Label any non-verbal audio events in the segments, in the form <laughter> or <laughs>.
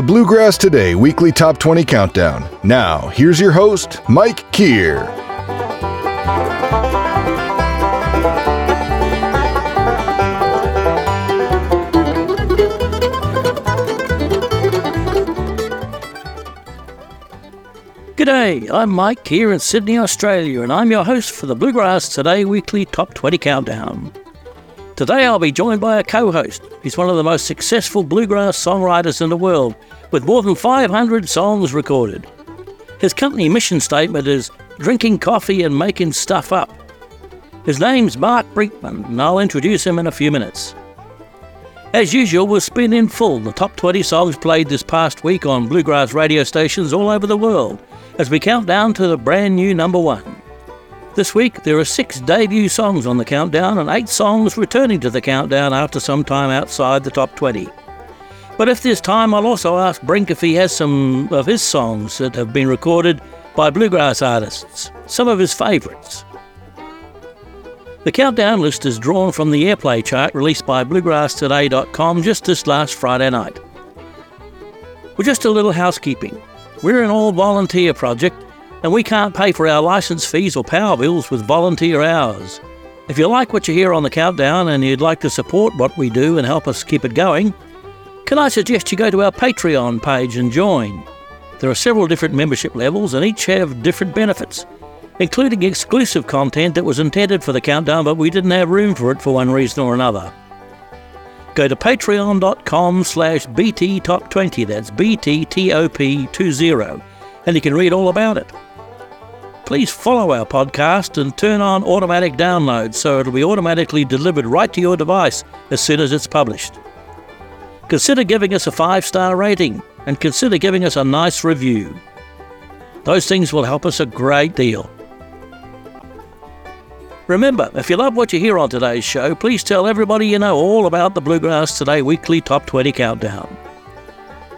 The Bluegrass Today Weekly Top 20 Countdown. Now, here's your host, Mike Kear. G'day, I'm Mike here in Sydney, Australia, and I'm your host for the Bluegrass Today Weekly Top 20 Countdown. Today I'll be joined by a co host. He's one of the most successful bluegrass songwriters in the world, with more than 500 songs recorded. His company mission statement is drinking coffee and making stuff up. His name's Mark Brinkman, and I'll introduce him in a few minutes. As usual, we'll spin in full the top 20 songs played this past week on bluegrass radio stations all over the world as we count down to the brand new number one. This week, there are six debut songs on the countdown and eight songs returning to the countdown after some time outside the top 20. But if there's time, I'll also ask Brink if he has some of his songs that have been recorded by bluegrass artists, some of his favourites. The countdown list is drawn from the airplay chart released by bluegrasstoday.com just this last Friday night. Well, just a little housekeeping. We're an all volunteer project and we can't pay for our license fees or power bills with volunteer hours. If you like what you hear on the countdown and you'd like to support what we do and help us keep it going, can I suggest you go to our Patreon page and join? There are several different membership levels and each have different benefits, including exclusive content that was intended for the countdown but we didn't have room for it for one reason or another. Go to patreon.com slash bttop20, that's BTTOP20, and you can read all about it please follow our podcast and turn on automatic download so it'll be automatically delivered right to your device as soon as it's published. Consider giving us a five star rating and consider giving us a nice review. Those things will help us a great deal. Remember, if you love what you hear on today's show, please tell everybody you know all about the Bluegrass Today Weekly Top 20 Countdown.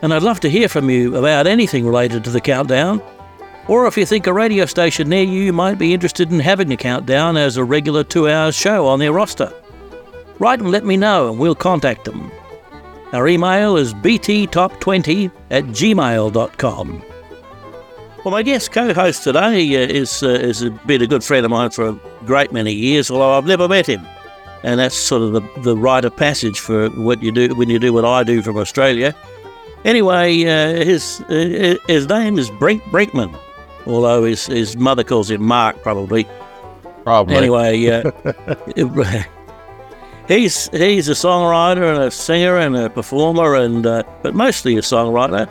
And I'd love to hear from you about anything related to the countdown or if you think a radio station near you might be interested in having a countdown as a regular two hour show on their roster. Write and let me know and we'll contact them. Our email is bttop20 at gmail.com. Well, my guest co-host today uh, is uh, is been a good friend of mine for a great many years, although I've never met him, and that's sort of the, the rite of passage for what you do when you do what I do from Australia. Anyway, uh, his uh, his name is Brink Brinkman although his, his mother calls him Mark, probably. Probably. Anyway, uh, <laughs> <laughs> he's he's a songwriter and a singer and a performer, and uh, but mostly a songwriter.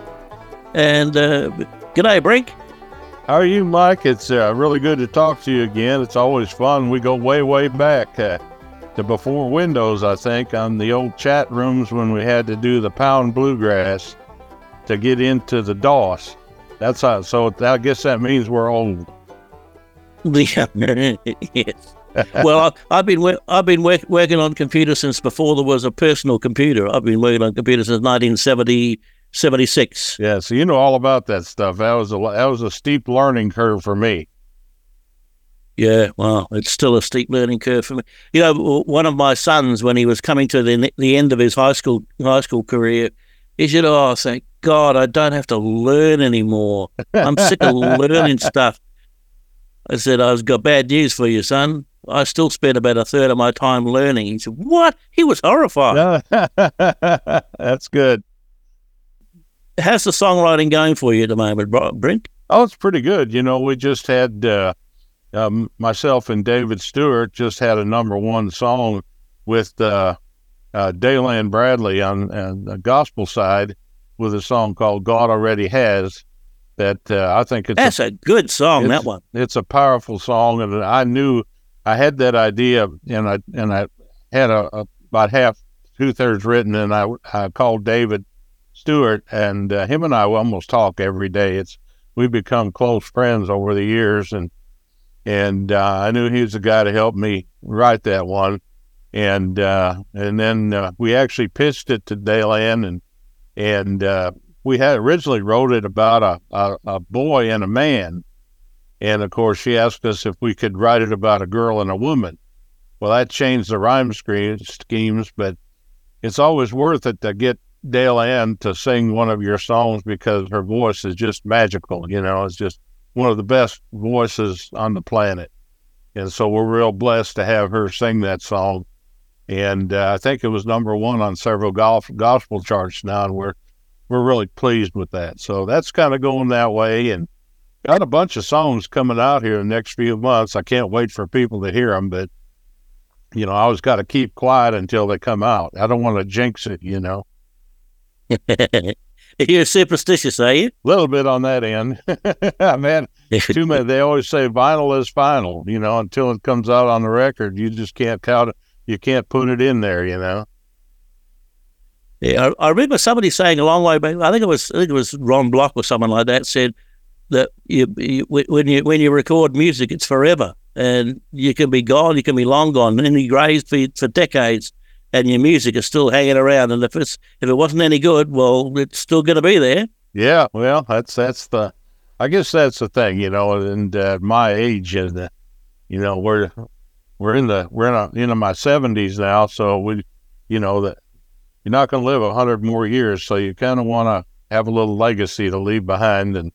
And uh, g'day, Brink. How are you, Mike? It's uh, really good to talk to you again. It's always fun. We go way, way back uh, to before Windows, I think, on the old chat rooms when we had to do the pound bluegrass to get into the DOS. That's how. So I guess that means we're old. <laughs> Yeah. yes. well, I, have been I've been work, working on computers since before there was a personal computer. I've been working on computers since 1970, 76. Yeah, so you know all about that stuff. That was a that was a steep learning curve for me. Yeah, well, it's still a steep learning curve for me. You know, one of my sons, when he was coming to the the end of his high school high school career, he said, "Oh, thank God, I don't have to learn anymore. I'm sick of <laughs> learning stuff. I said, I've got bad news for you, son. I still spend about a third of my time learning. He said, What? He was horrified. <laughs> That's good. How's the songwriting going for you at the moment, Brink? Oh, it's pretty good. You know, we just had uh, um, myself and David Stewart just had a number one song with uh, uh, Dale Ann Bradley on, on the gospel side with a song called "God Already Has." That uh, I think it's that's a, a good song. That one. It's a powerful song, and I knew I had that idea, and I and I had a, a about half, two thirds written, and I I called David Stewart, and uh, him and I almost talk every day. It's we've become close friends over the years, and and uh, I knew he was the guy to help me write that one, and uh, and then uh, we actually pitched it to Dale Ann, and and uh, we had originally wrote it about a, a, a, boy and a man. And of course, she asked us if we could write it about a girl and a woman. Well, that changed the rhyme schemes, but it's always worth it to get Dale Ann to sing one of your songs because her voice is just magical. You know, it's just one of the best voices on the planet. And so we're real blessed to have her sing that song. And uh, I think it was number one on several golf gospel charts now, and we're we're really pleased with that. So that's kind of going that way, and got a bunch of songs coming out here in the next few months. I can't wait for people to hear them, but you know, I always got to keep quiet until they come out. I don't want to jinx it, you know. <laughs> You're superstitious, are you? A little bit on that end. <laughs> Man, too many. They always say vinyl is final, you know, until it comes out on the record. You just can't count it. You can't put it in there, you know. Yeah, I, I remember somebody saying a long way back. I think it was I think it was Ron Block or someone like that said that you, you, when you when you record music, it's forever, and you can be gone, you can be long gone, and engraved for for decades, and your music is still hanging around. And if it's if it wasn't any good, well, it's still going to be there. Yeah, well, that's that's the, I guess that's the thing, you know. And uh, my age, and uh, you know, we're we're in the we're in, a, into my seventies now, so we, you know, that you're not going to live a hundred more years, so you kind of want to have a little legacy to leave behind, and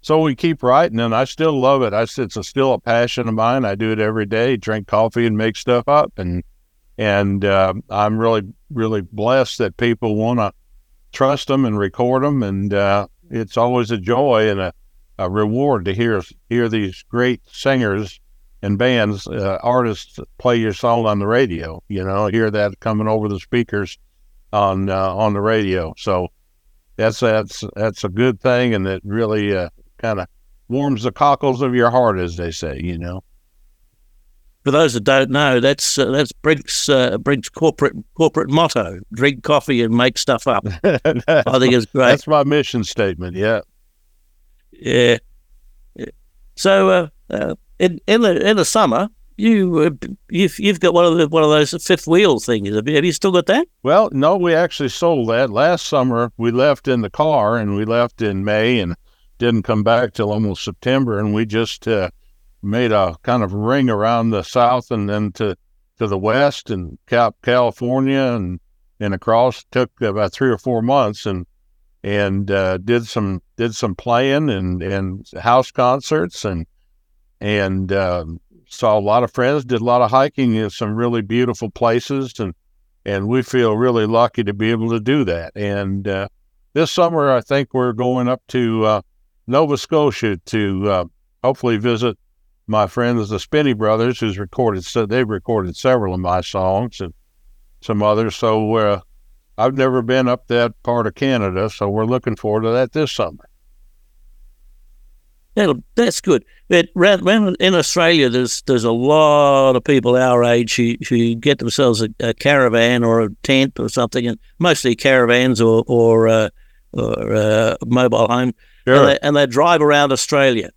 so we keep writing, and I still love it. I it's a, still a passion of mine. I do it every day, drink coffee and make stuff up, and and uh, I'm really really blessed that people want to trust them and record them, and uh, it's always a joy and a, a reward to hear hear these great singers and bands, uh, artists play your song on the radio. You know, hear that coming over the speakers on uh, on the radio. So that's that's that's a good thing, and it really uh, kind of warms the cockles of your heart, as they say, you know. For those that don't know, that's uh, that's Brink's uh, Brink's corporate corporate motto: drink coffee and make stuff up. <laughs> I think it's great. That's my mission statement. Yeah. Yeah. yeah. So uh, uh, in in the in the summer, you uh, you've you've got one of the one of those fifth wheel things. Have you, still got that? Well, no, we actually sold that last summer. We left in the car, and we left in May, and didn't come back till almost September, and we just uh, made a kind of ring around the south and then to to the west and Cap California and and across. Took about three or four months and and uh, did some did some playing and and house concerts and and uh, saw a lot of friends. Did a lot of hiking in some really beautiful places and and we feel really lucky to be able to do that. And uh, this summer, I think we're going up to uh, Nova Scotia to uh, hopefully visit my friends, the Spinney Brothers, who's recorded so they've recorded several of my songs and some others. So uh, I've never been up that part of Canada, so we're looking forward to that this summer. Yeah, that's good. But in Australia, there's there's a lot of people our age who, who get themselves a, a caravan or a tent or something, and mostly caravans or or, uh, or uh, mobile home Sure. And, they, and they drive around Australia.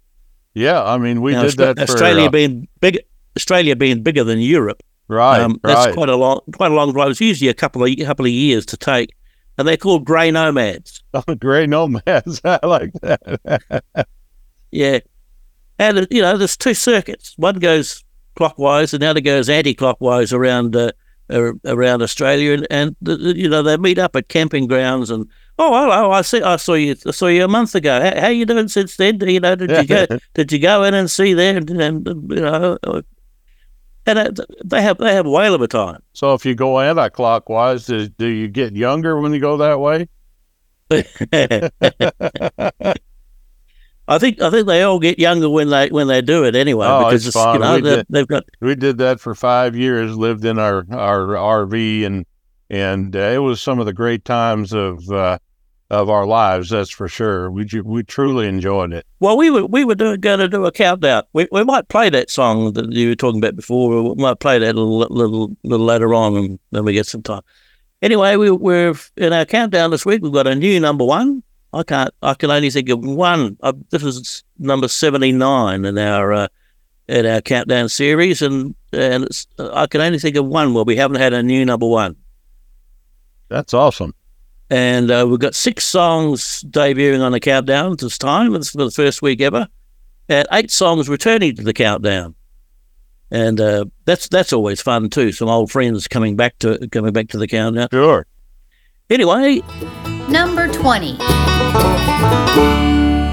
Yeah, I mean, we now, did that. Australia for, uh, being big, Australia being bigger than Europe. Right, um, That's right. quite a long, quite a long drive. It's usually a couple of couple of years to take, and they're called grey nomads. Oh, <laughs> grey nomads. <laughs> I like that. <laughs> yeah, and you know, there's two circuits. One goes clockwise, and the other goes anti-clockwise around uh, around Australia, and, and you know they meet up at camping grounds and Oh, hello! I see. I saw you. I saw you a month ago. How, how you doing since then? You know, did you go? <laughs> did you go in and see them? And, and you know, and they have they have a whale of a time. So if you go anti-clockwise, do, do you get younger when you go that way? <laughs> <laughs> I think I think they all get younger when they when they do it anyway. Oh, because it's fun. You know, they, they've got. We did that for five years. Lived in our our RV and and uh, it was some of the great times of uh, of our lives. That's for sure. We we truly enjoyed it. Well, we were we were going to do a countdown. We, we might play that song that you were talking about before. We might play that a little little, little later on when we get some time. Anyway, we, we're in our countdown this week. We've got a new number one. I can't. I can only think of one. Uh, this is number seventy nine in our uh, in our countdown series, and and I can only think of one where we haven't had a new number one. That's awesome. And uh, we've got six songs debuting on the countdown this time. It's for the first week ever, and eight songs returning to the countdown. And uh, that's that's always fun too. Some old friends coming back to coming back to the countdown. Sure. Anyway, Number 20.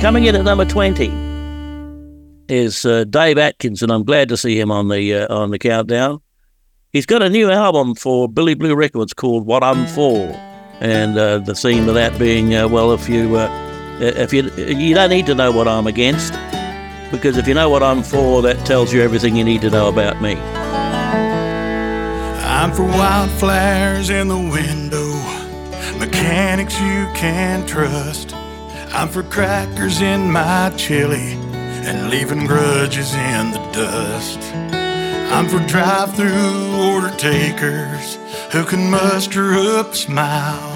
coming in at number 20 is uh, Dave Adkins, and I'm glad to see him on the uh, on the countdown. He's got a new album for Billy Blue Records called "What I'm For," and uh, the theme of that being, uh, well, if you uh, if you you don't need to know what I'm against, because if you know what I'm for, that tells you everything you need to know about me. I'm for wildflowers in the window, mechanics you can trust. I'm for crackers in my chili and leaving grudges in the dust. I'm for drive through order takers who can muster up a smile.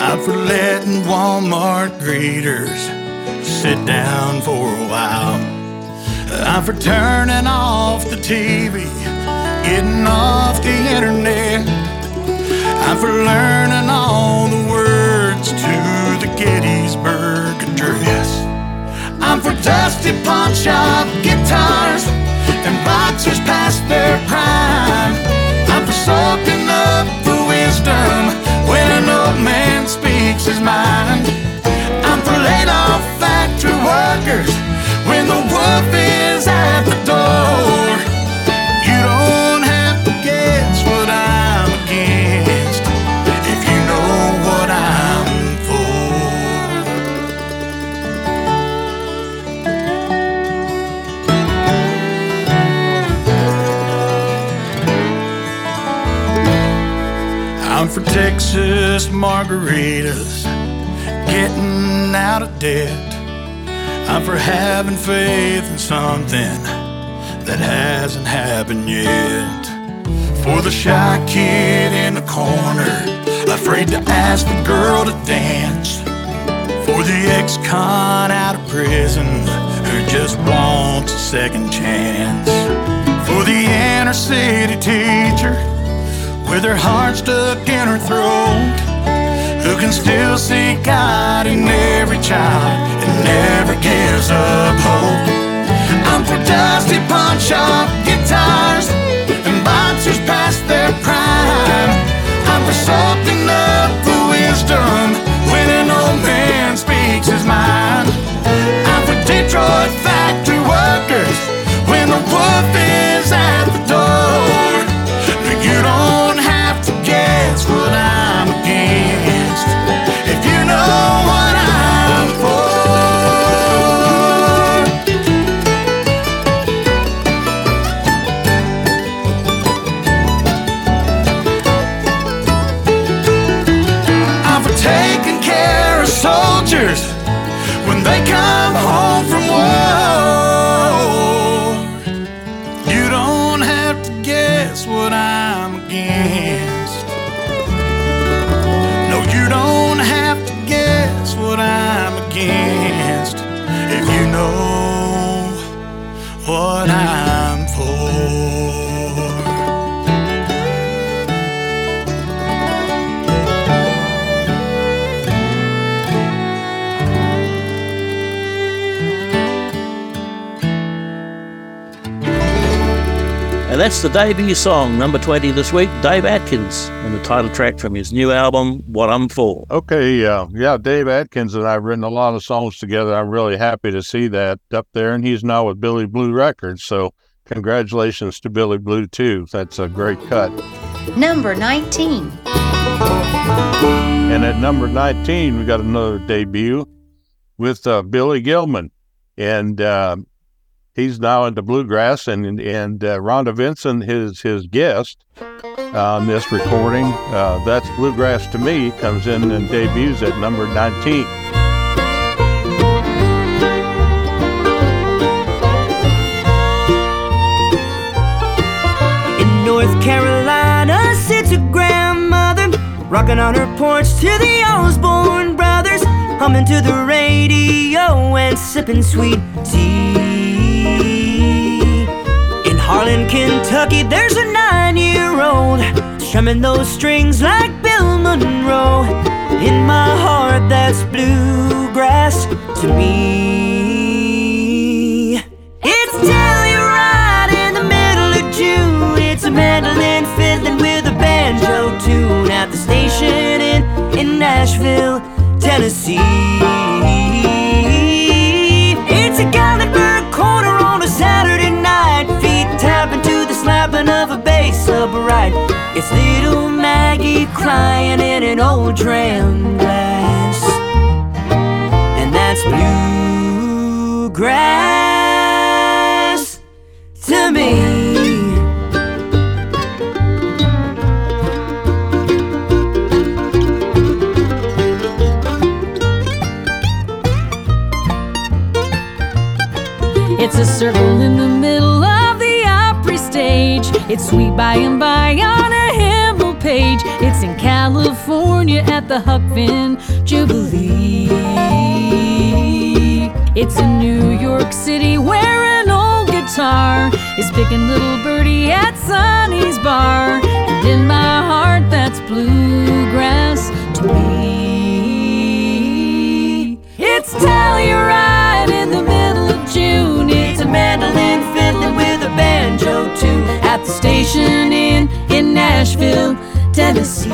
I'm for letting Walmart greeters sit down for a while. I'm for turning off the TV, getting off the internet. I'm for learning all the words to the Gettysburg Address. I'm for dusty pawn shop guitars and boxers past their prime. I'm for soaking up the wisdom when an old man speaks his mind. I'm for laid off factory workers when the wolf is at the door. I'm for Texas margaritas, getting out of debt. I'm for having faith in something that hasn't happened yet. For the shy kid in the corner, afraid to ask the girl to dance. For the ex-con out of prison who just wants a second chance. For the inner city teacher with her heart stuck in her throat, who can still see God in every child and never gives up hope. I'm for dusty pawn shop guitars and boxers past their prime. I'm for soaking up the wisdom I'm that's the debut song, number 20 this week, Dave Adkins, and the title track from his new album, What I'm For. Okay, uh, yeah, Dave Adkins and I've written a lot of songs together. I'm really happy to see that up there, and he's now with Billy Blue Records. So, congratulations to Billy Blue too. That's a great cut. Number 19. And at number 19, we got another debut with uh, Billy Gilman, and uh, he's now into bluegrass. And and uh, Rhonda Vincent, his his guest on this recording, uh, that's bluegrass to me, comes in and debuts at number 19. In North Carolina sits a grandmother, rocking on her porch to the Osborne brothers, humming to the radio and sipping sweet tea. In Kentucky, there's a nine-year-old strumming those strings like Bill Monroe. In my heart, that's bluegrass to me. It's Telluride in the middle of June. It's a mandolin fiddling with a banjo tune at the station in in Nashville, Tennessee. Upright. It's little Maggie crying in an old dram glass. And that's bluegrass to me. It's a circle in the It's sweet by and by on a hymnal page. It's in California at the Huck Finn Jubilee. It's in New York City where an old guitar is picking little birdie at Sonny's bar. And in my heart, that's bluegrass to me. It's Telluride at the station inn in Nashville, Tennessee.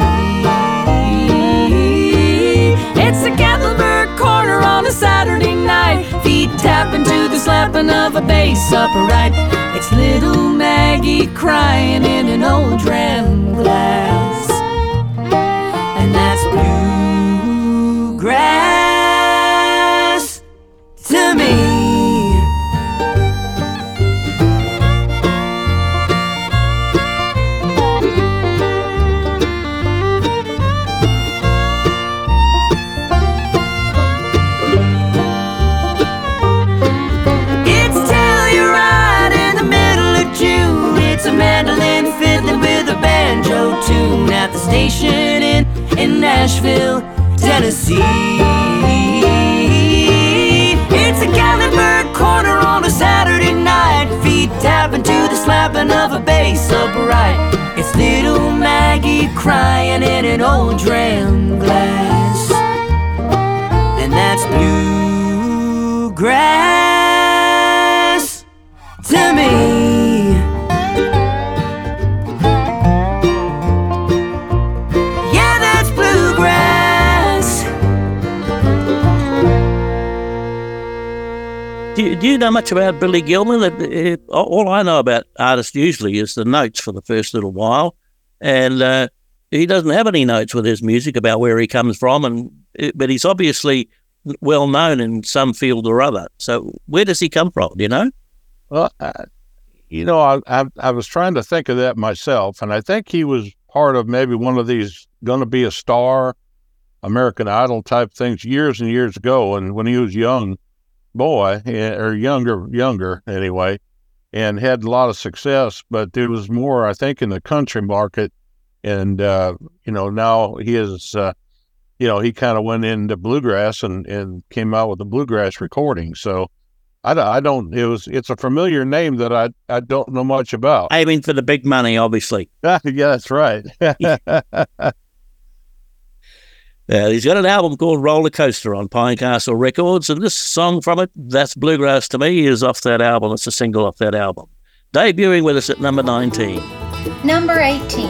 It's a Gatlinburg corner on a Saturday night. Feet tapping to the slapping of a bass upright. It's little Maggie crying in an old dram glass. And that's bluegrass to me. Tune at the station in in Nashville, Tennessee. It's a Gatlinburg corner on a Saturday night. Feet tapping to the slapping of a bass upright. It's little Maggie crying in an old dram glass. And that's bluegrass to me. Do you, do you know much about Billy Gilman? Uh, uh, All I know about artists usually is the notes for the first little while, and uh, he doesn't have any notes with his music about where he comes from, and uh, but he's obviously well known in some field or other. So where does he come from? Do you know? Well, I, you know, I, I I was trying to think of that myself, and I think he was part of maybe one of these going to be a star, American Idol type things years and years ago, and when he was young boy eh, or younger younger anyway, and had a lot of success, but it was more I think in the country market, and uh, you know now he is. Uh, you know, he kind of went into bluegrass and, and came out with the bluegrass recording. So I, don't- I don't, it was, it's a familiar name that I, I don't know much about. Aiming for the big money, obviously. <laughs> yeah, that's right. <laughs> Uh, he's got an album called Roller Coaster on Pinecastle Records, and this song from it, That's Bluegrass to Me, is off that album. It's a single off that album. Debuting with us at number 19. Number 18.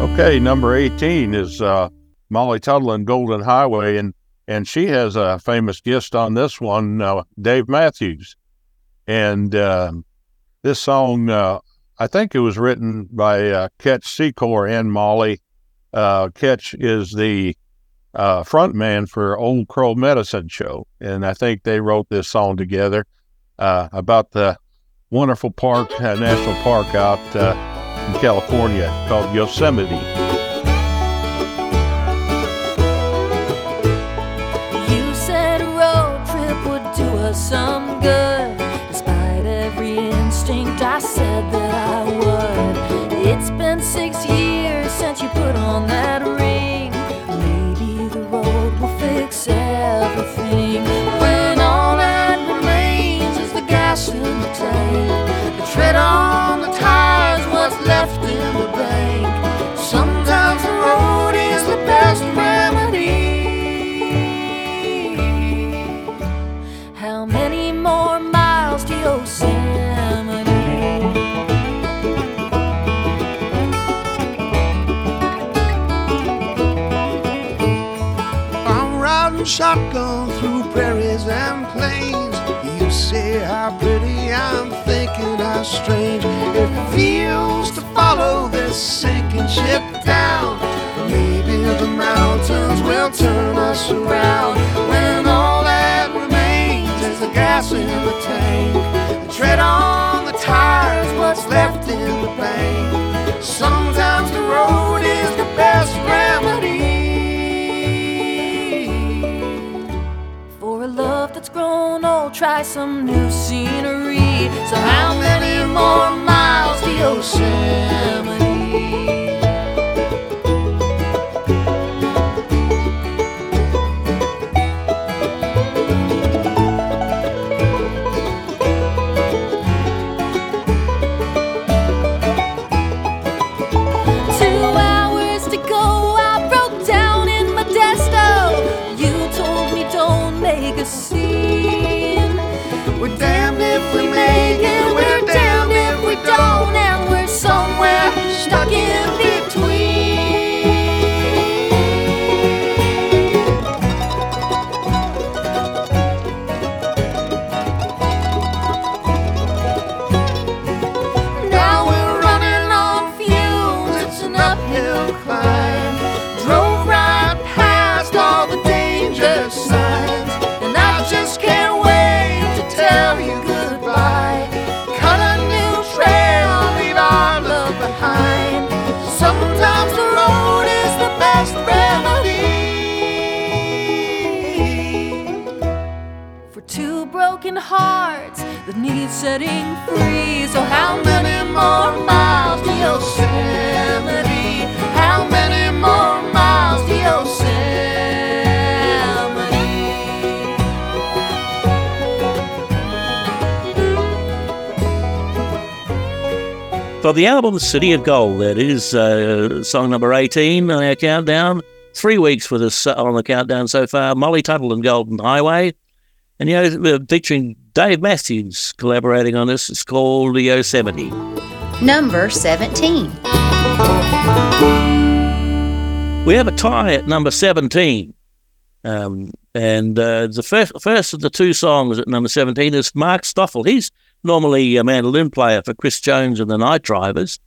okay. Number 18 is, uh, Molly Tuttle and Golden Highway. And, and she has a famous guest on this one, uh, Dave Matthews. And, um this song, uh, I think it was written by, uh, Ketch Secor and Molly. Uh, Ketch is the, uh, front man for Old Crow Medicine Show. And I think they wrote this song together uh, about the wonderful park, uh, national park out uh, in California called Yosemite. take when all that remains is the gas in the tank. The tread on the tires, what's left in the bank. Sometimes the road is the best remedy. How many more miles to Yosemite? shotgun how pretty, I'm thinking how strange it feels to follow this sinking ship down. Maybe the mountains will turn us around when all that remains is the gas in the tank. Tread on the tires, what's left in the bank. Sometimes the road is the best remedy. A love that's grown old, try some new scenery. So, how many more miles to Yosemite? Stuck in that need setting free. So, how many more miles to Yosemite? How many more miles to Yosemite? For the album City of Gold, that is uh, song number 18 on our countdown. Three weeks with us uh, on the countdown so far. Molly Tuttle and Golden Highway. And, you know, featuring Dave Matthews collaborating on this. It's called Yosemite. Number 17. We have a tie at number 17. Um, and uh, the first, first of the two songs at number 17 is Mark Stoffel. He's normally a mandolin player for Chris Jones and the Night Drivers.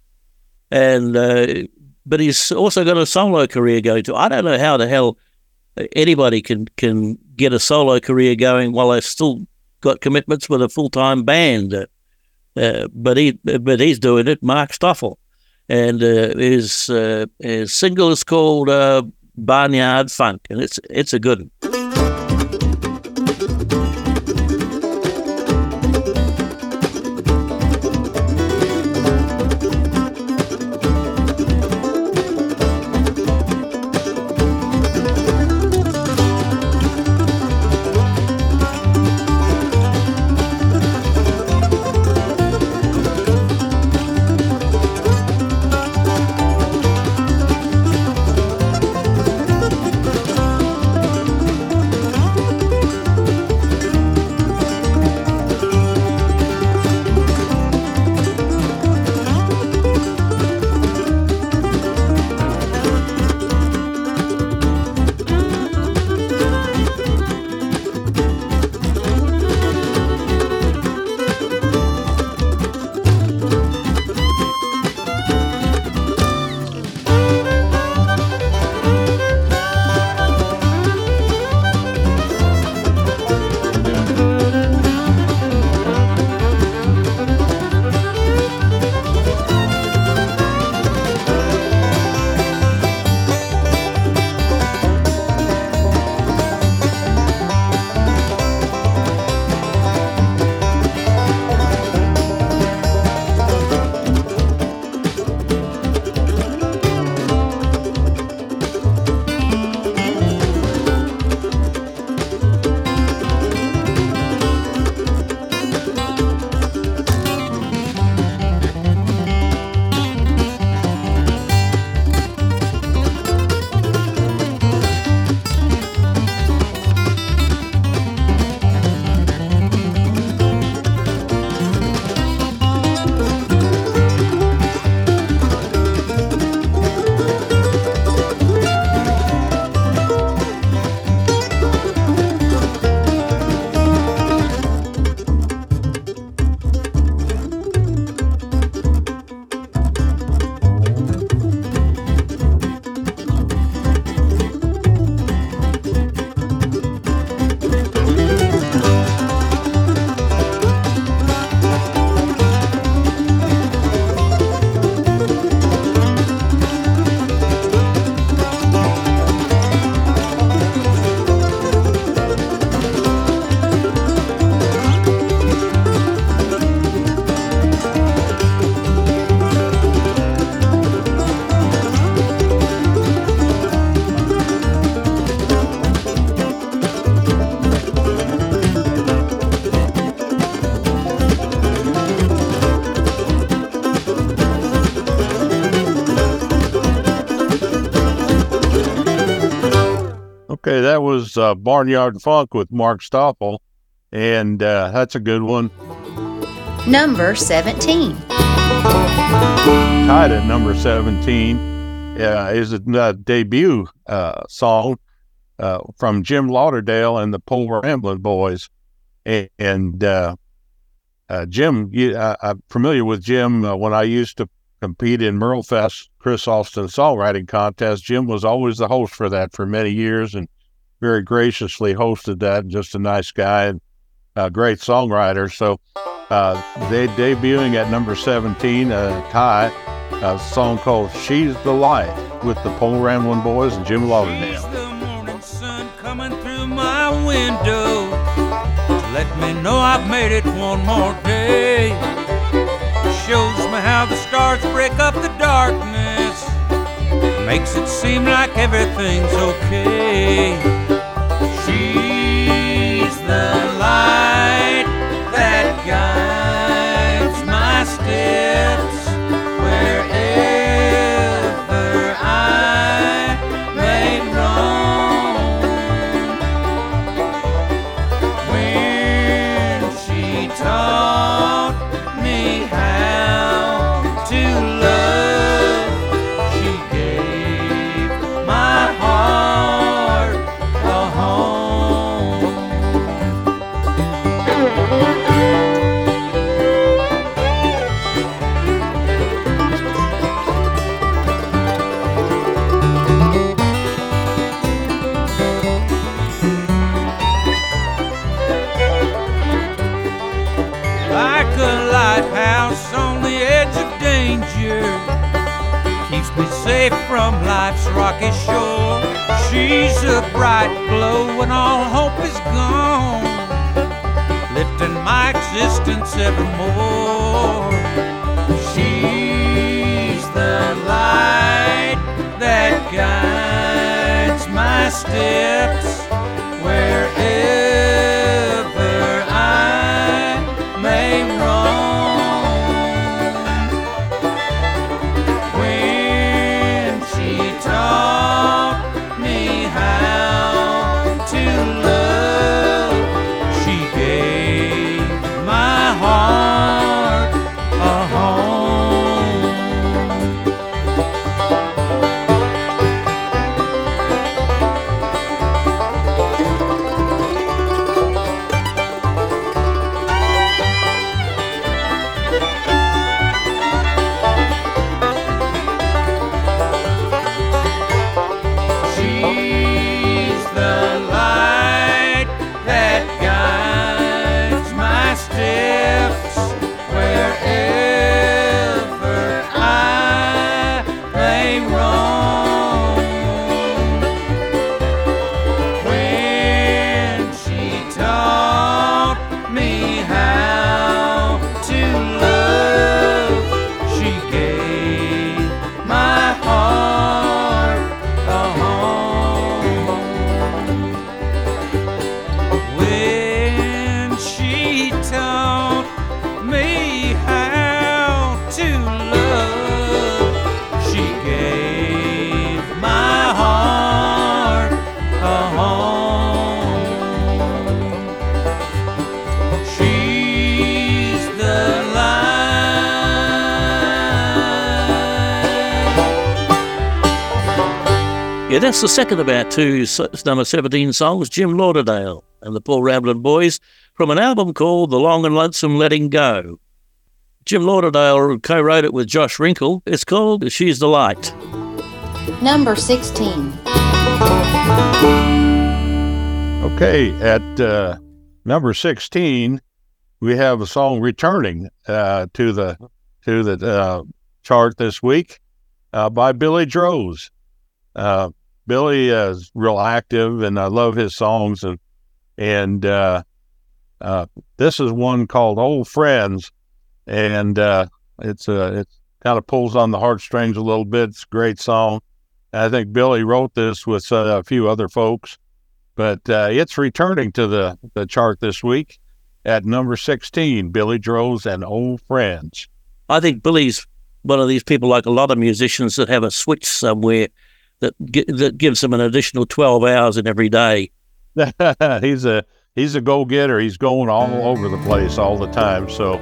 And uh, but he's also got a solo career going too. I don't know how the hell anybody can can get a solo career going while they're still got commitments with a full time band. Uh, but he but he's doing it. Mark Stoffel, and uh, his uh, his single is called uh, Barnyard Funk, and it's it's a good one. That was uh, Barnyard Funk with Mark Stoffel, and uh, that's a good one. Number 17. Tied at number 17 uh, is a uh, debut uh, song uh, from Jim Lauderdale and the Po' Ramblin' Boys. And, uh, uh, Jim, you, I'm familiar with Jim when I used to compete in Merlefest Chris Austin songwriting contest. Jim was always the host for that for many years and very graciously hosted that. Just a nice guy and a great songwriter. So uh, they debuting at number 17, uh, tie, a song called She's the Light with the Po' Ramblin' Boys and Jim Lauderdale. She's the morning sun coming through my window let me know I've made it one more day. Shows me how the stars break up the darkness, makes it seem like everything's okay. She's the light that guides safe from life's rocky shore. She's a bright glow when all hope is gone, lifting my existence evermore. She's the light that guides my steps wherever that's the second of our two number 17 songs, Jim Lauderdale and the Po' Ramblin' Boys, from an album called The Long and Lonesome Letting Go. Jim Lauderdale co wrote it with Josh Wrinkle. It's called She's the Light. Number 16. Okay, at uh, number 16, we have a song returning uh, to the to the uh, chart this week uh, by Billy Droze. Billy is real active, and I love his songs. And and uh, uh, this is one called "Old Friends," and uh, it's uh, it kind of pulls on the heartstrings a little bit. It's a great song. I think Billy wrote this with uh, a few other folks, but it's returning to the the chart this week at number 16, Billy Droze and Old Friends. I think Billy's one of these people, like a lot of musicians, that have a switch somewhere that gi- that gives him an additional 12 hours in every day. <laughs> he's a he's a go getter. He's going all over the place all the time. So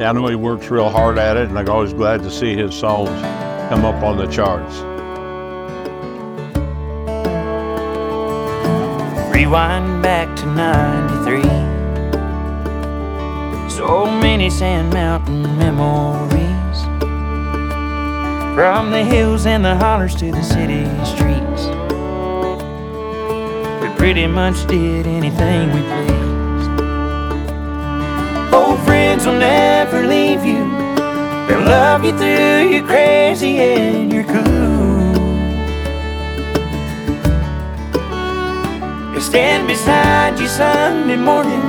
I know he works real hard at it, and I'm always glad to see his songs come up on the charts. Rewind back to 93. So many Sand Mountain memories. From the hills and the hollers to the city streets. We pretty much did anything we pleased. Old friends will never leave you. They'll love you through your crazy and your cool. They stand beside you Sunday morning,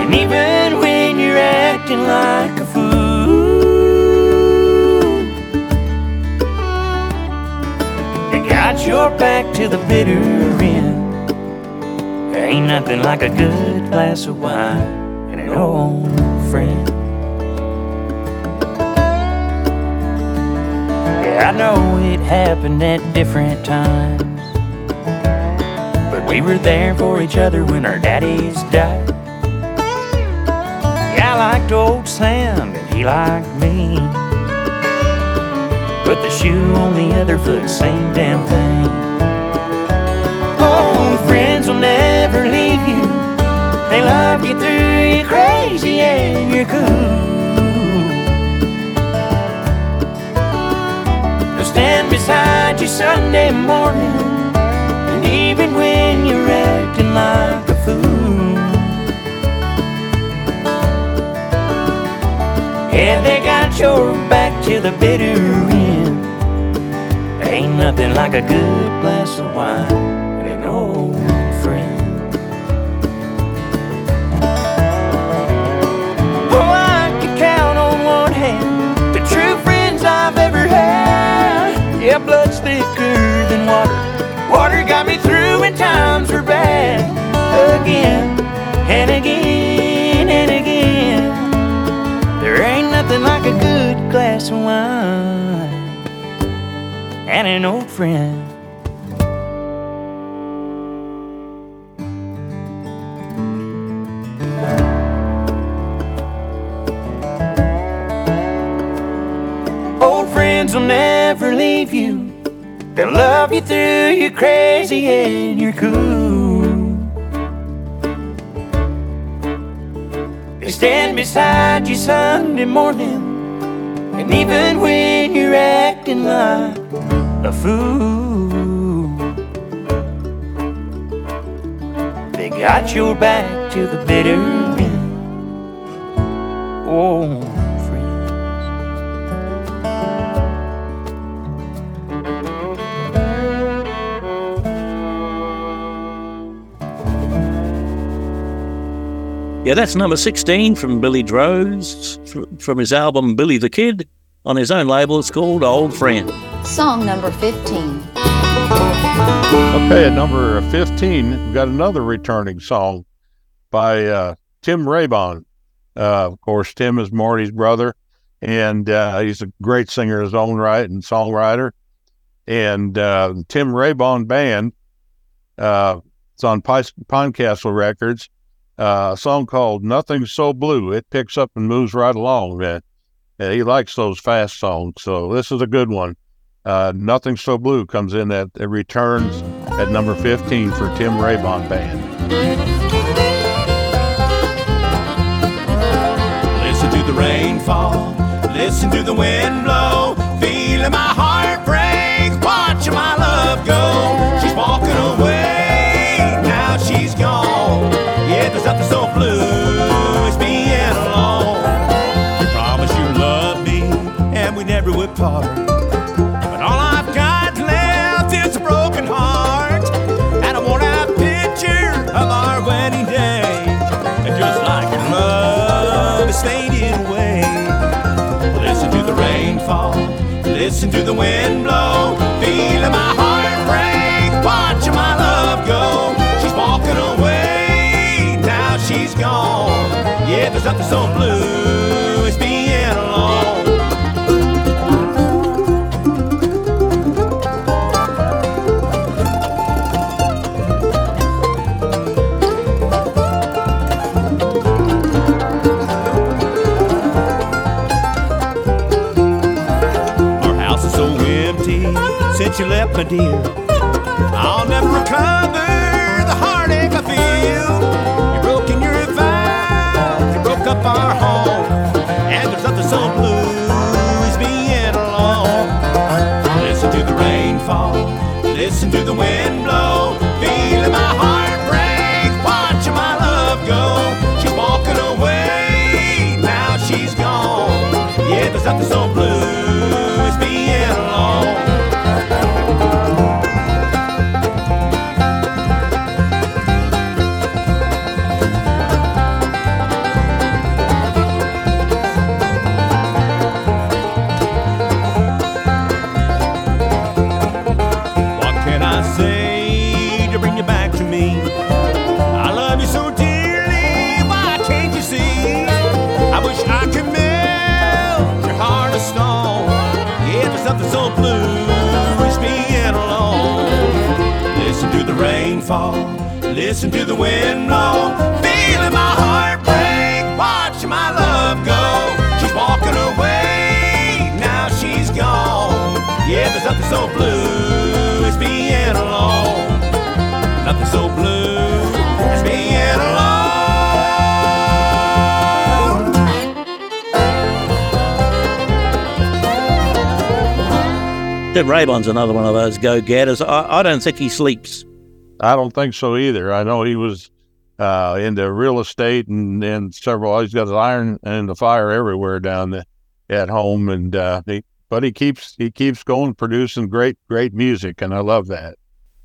and even when you're acting like a fool, got your back to the bitter end. There ain't nothing like a good glass of wine and an old friend. Yeah, I know it happened at different times. But we were there for each other when our daddies died. Yeah, I liked old Sam and he liked me. Put the shoe on the other foot, same damn thing. Old friends will never leave you. They love you through your crazy and your cool. They'll stand beside you Sunday morning. And even when you're acting like a fool, yeah, they got your back to the bitter end. Nothing like a good glass of wine and an old friend. Oh, I could count on one hand the true friends I've ever had. Yeah, blood's thicker than water. Water got me through when times were bad. Again and again and an old friend. Old friends will never leave you. They'll love you through your crazy and your cool. They stand beside you Sunday morning, and even when you're acting like a fool, they got your back to the bitter end. Oh. Yeah, that's number 16 from Billy Droze from his album Billy the Kid on his own label. It's called Old Friend. Song number 15. Okay, at number 15, we've got another returning song by uh, Tim Raybon. Uh, of course, Tim is Marty's brother, and uh, he's a great singer in his own right and songwriter. And uh, Tim Raybon Band, uh, it's on Pine Pinecastle Records, uh, a song called Nothing So Blue. It picks up and moves right along, man. He likes those fast songs, so this is a good one. Uh, Nothing So Blue comes in at it returns at number 15 for Tim Raybon Band. Listen to the rain fall, listen to the wind blow, feeling my heart break, watching my love go. She's walking away, now she's gone. Yeah, there's nothing so blue as being alone. You promised you love me, and we never would part. Listen to the wind blow, feeling my heart break, watching my love go. She's walking away, now she's gone. Yeah, there's nothing so blue since you left, my dear. Listen to the wind blow, feeling my heart break, watching my love go. She's walking away, now she's gone. Yeah, there's nothing so blue as being alone. Nothing so blue as being alone. Tim Raybon's another one of those go-getters. I, I don't think he sleeps. I don't think so either. I know he was uh, into real estate and, and several. He's got his iron and the fire everywhere down the, at home, and uh, he, but he keeps he keeps going, producing great great music, and I love that.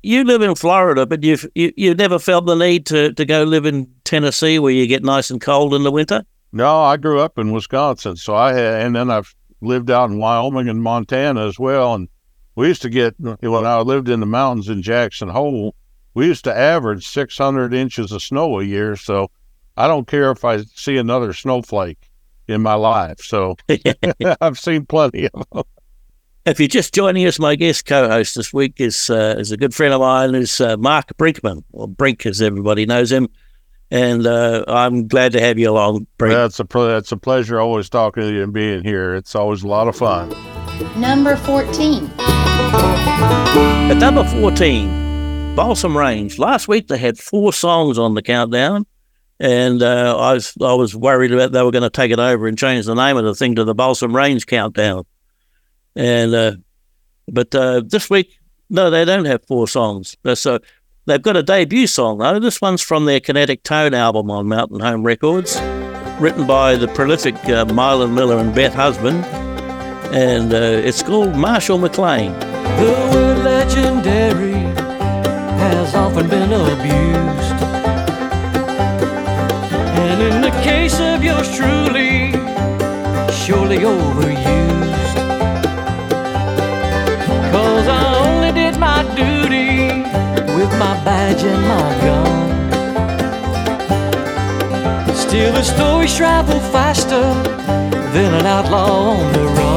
You live in Florida, but you've you, you never felt the need to, to go live in Tennessee where you get nice and cold in the winter. No, I grew up in Wisconsin, so I had, and then I've lived out in Wyoming and Montana as well. And we used to get when I lived in the mountains in Jackson Hole, we used to average 600 inches of snow a year. So I don't care if I see another snowflake in my life. So <laughs> <laughs> I've seen plenty of them. If you're just joining us, my guest co-host this week is uh, is a good friend of mine, is uh, Mark Brinkman, or Brink as everybody knows him, and uh, I'm glad to have you along, Brink. That's a pl- that's a pleasure always talking to you and being here. It's always a lot of fun. Number 14. At number 14, Balsam Range. Last week they had four songs on the countdown, and uh, I was I was worried about they were going to take it over and change the name of the thing to the Balsam Range Countdown. And uh, but uh, this week, no, they don't have four songs. Uh, So they've got a debut song though. This one's from their Kinetic Tone album on Mountain Home Records, written by the prolific uh, Milan Miller and Beth Husband, and uh, it's called Marshall McLean. The word legendary has often been abused. And in the case of yours truly, surely overused. Cause I only did my duty with my badge and my gun. Still, the stories travel faster than an outlaw on the run.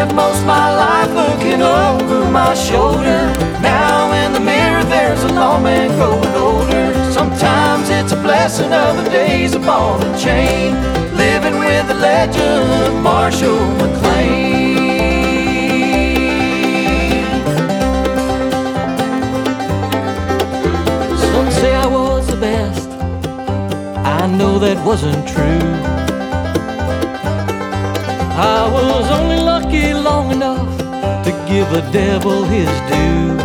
I've most my life looking over my shoulder. Now in the mirror there's a lawman growing older. Sometimes it's a blessing, other days a ball and chain. Living with the legend Marshall McLean. Some say I was the best. I know that wasn't true. I was only lucky long enough to give a devil his due.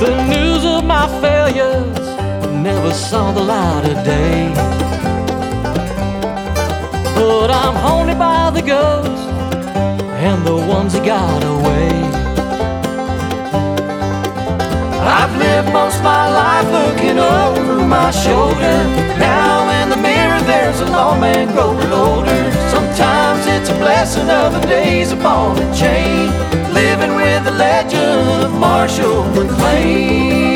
The news of my failures never saw the light of day. But I'm haunted by the ghosts and the ones that got away. I've lived most my life looking over my shoulder. Now in the mirror there's a lawman growing older. Sometimes it's a blessing, of the days ball and chain. Living with the legend of Marshall McLean.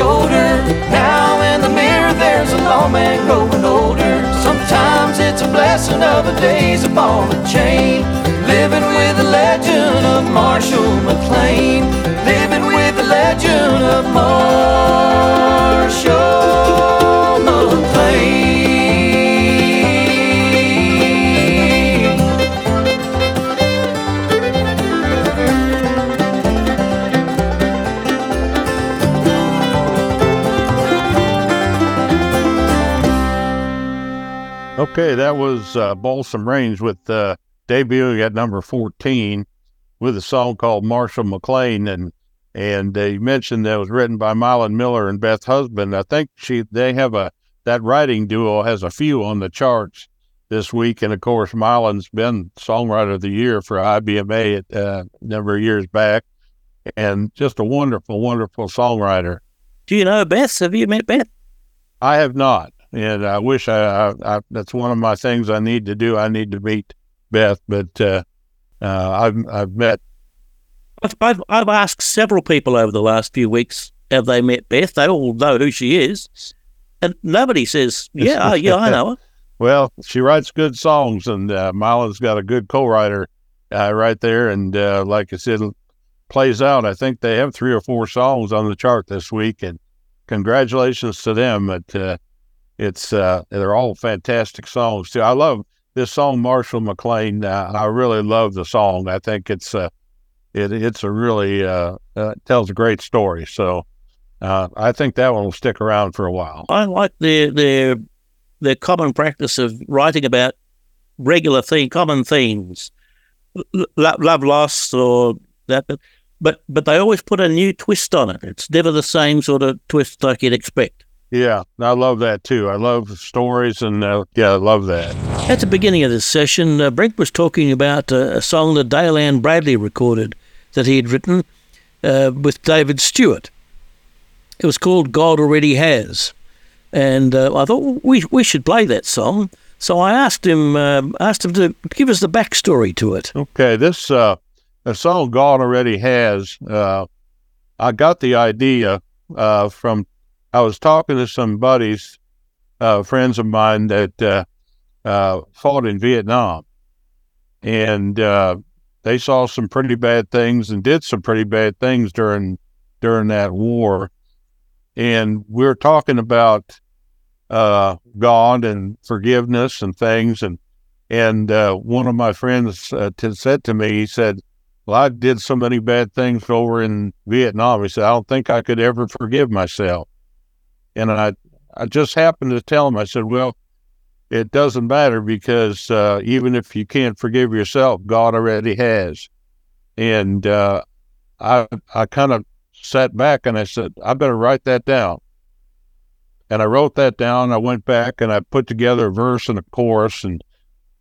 Shoulder. Now in the mirror there's a lawman growing older. Sometimes it's a blessing, days a ball and chain. Living with the legend of Marshall McLean. Living with the legend of Marshall Okay, that was uh, Balsam Range with uh, debuting at number 14 with a song called Marshall McLean. And and uh, you mentioned that it was written by Milan Miller and Beth Husband. I think she they have a that writing duo has a few on the charts this week. And of course, Milan's been Songwriter of the Year for IBMA a uh, number of years back, and just a wonderful, wonderful songwriter. Do you know Beth? Have you met Beth? I have not, and I wish I, I, I that's one of my things I need to do. I need to meet Beth, but uh, uh, I've I've met. I've, I've, I've asked several people over the last few weeks, have they met Beth? They all know who she is. And nobody says, yeah, yeah, I know her. <laughs> Well, she writes good songs, and uh, Milan's got a good co-writer uh, right there. And uh, like I said, plays out. I think they have three or four songs on the chart this week, and congratulations to them. But uh, it's uh, they're all fantastic songs too. I love this song, Marshall McLean. Uh, I really love the song. I think it's uh, it, it's a really uh, uh, tells a great story. So uh, I think that one will stick around for a while. I like their their their common practice of writing about regular theme, common themes, L- love, lost, or that. But, but but they always put a new twist on it. It's never the same sort of twist like you'd expect. Yeah, I love that too. I love stories, and uh, yeah, I love that. At the beginning of this session, uh, Brink was talking about uh, a song that Dale Ann Bradley recorded that he had written uh, with David Stewart. It was called God Already Has. And uh, I thought we, we should play that song. So I asked him um, asked him to give us the backstory to it. Okay, this uh, song God Already Has, uh, I got the idea uh, from, I was talking to some buddies, uh, friends of mine that uh, uh, fought in Vietnam. And uh, they saw some pretty bad things and did some pretty bad things during during that war. And we're talking about uh, God and forgiveness and things. And and uh, one of my friends t- said to me, he said, "Well, I did so many bad things over in Vietnam." He said, "I don't think I could ever forgive myself." And I I just happened to tell him, I said, "Well." it doesn't matter because uh, even if you can't forgive yourself, God already has. And uh, I I kind of sat back and I said, I better write that down. And I wrote that down. I went back and I put together a verse and a chorus, and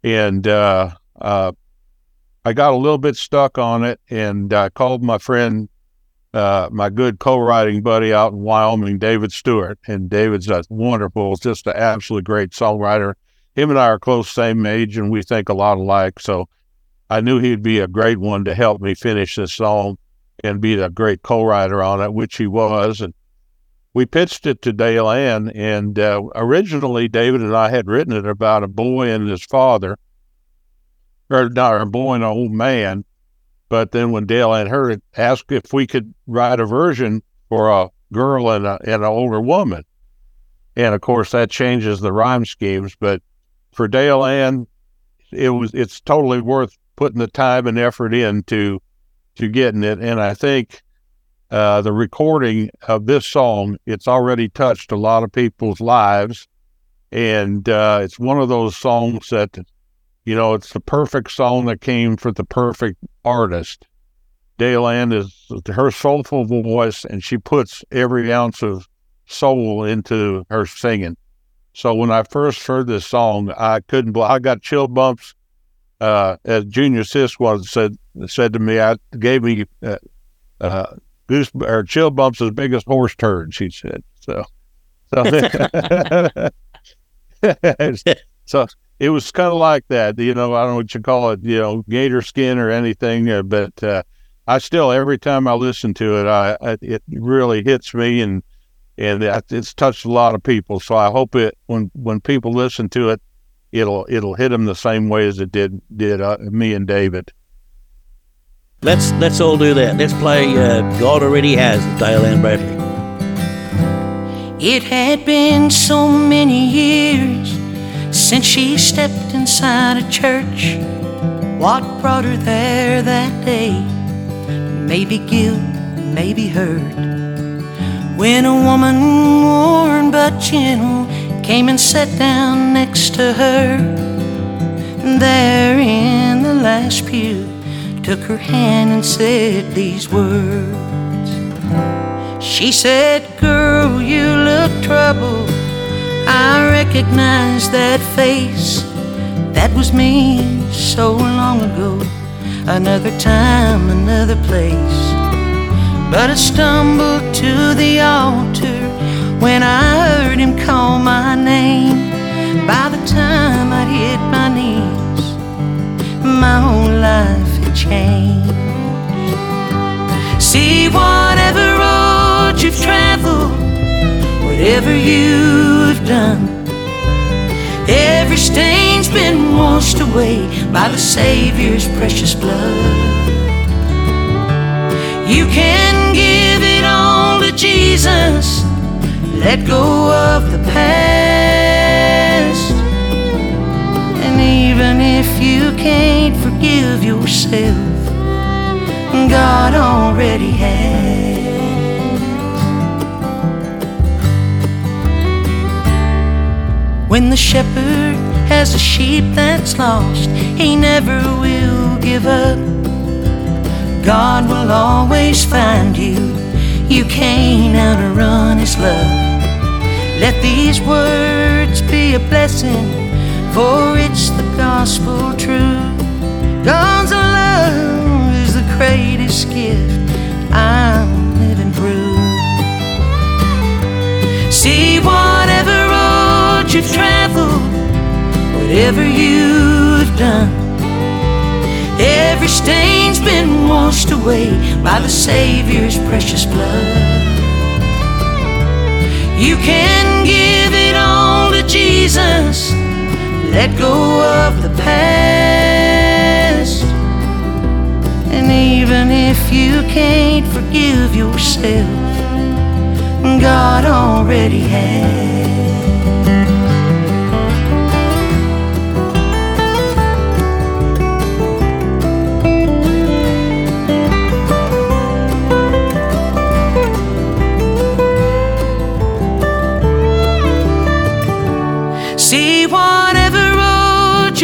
and uh, uh I got a little bit stuck on it. And I called my friend, uh, my good co-writing buddy out in Wyoming, David Stewart. And David's a wonderful, just an absolutely great songwriter. Him and I are close, same age, and we think a lot alike. So I knew he'd be a great one to help me finish this song and be a great co-writer on it, which he was. And we pitched it to Dale Ann, and uh, originally David and I had written it about a boy and his father, or not a boy and an old man. But then when Dale and her asked if we could write a version for a girl and, a, and an older woman. And of course, that changes the rhyme schemes. But for Dale Ann, it was it's totally worth putting the time and effort into to getting it. And I think uh, the recording of this song, it's already touched a lot of people's lives. And uh, it's one of those songs that, you know, it's the perfect song that came for the perfect artist. Dale Ann is her soulful voice, and she puts every ounce of soul into her singing. So when I first heard this song, I couldn't. I got chill bumps. Uh, as Junior Sisk was said said to me, I gave me uh, uh, goose or chill bumps as big as horse turds. She said so. So, <laughs> so it was kind of like that. You know, I don't know what you call it. You know, gator skin or anything, uh, but uh, I still every time I listen to it, I, I it really hits me and and it's touched a lot of people. So I hope it when when people listen to it, it'll it'll hit them the same way as it did did uh, me and David. Let's let's all do that. Let's play uh, God Already Has Dale Ann Bradley. It had been so many years since she stepped inside a church. What brought her there that day? Maybe guilt, maybe hurt. When a woman worn but gentle came and sat down next to her, there in the last pew, took her hand and said these words. She said, Girl, you look troubled. I recognize that face. That was me so long ago. Another time, another place. But I stumbled to the altar when I heard him call my name. By the time I hit my knees, my whole life had changed. See, whatever road you've traveled, whatever you've done, every stain's been washed away by the Savior's precious blood. You can give it all to Jesus, let go of the past. And even if you can't forgive yourself, God already has. When the shepherd has a sheep that's lost, he never will give up. God will always find you. You can't outrun his love. Let these words be a blessing, for it's the gospel truth. God's love is the greatest gift I'm living through. See, whatever you've traveled, whatever you've done, every stain's been washed away by the Savior's precious blood. You can give it all to Jesus, let go of the past. And even if you can't forgive yourself, God already has.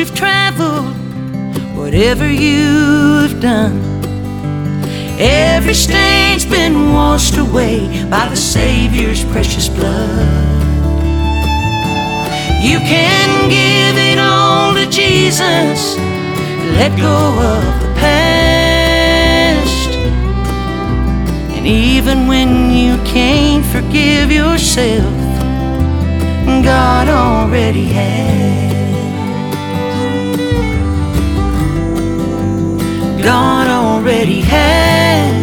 You've traveled, whatever you've done, every stain's been washed away by the Savior's precious blood. You can give it all to Jesus, let go of the past. And even when you can't forgive yourself, God already has. God already has.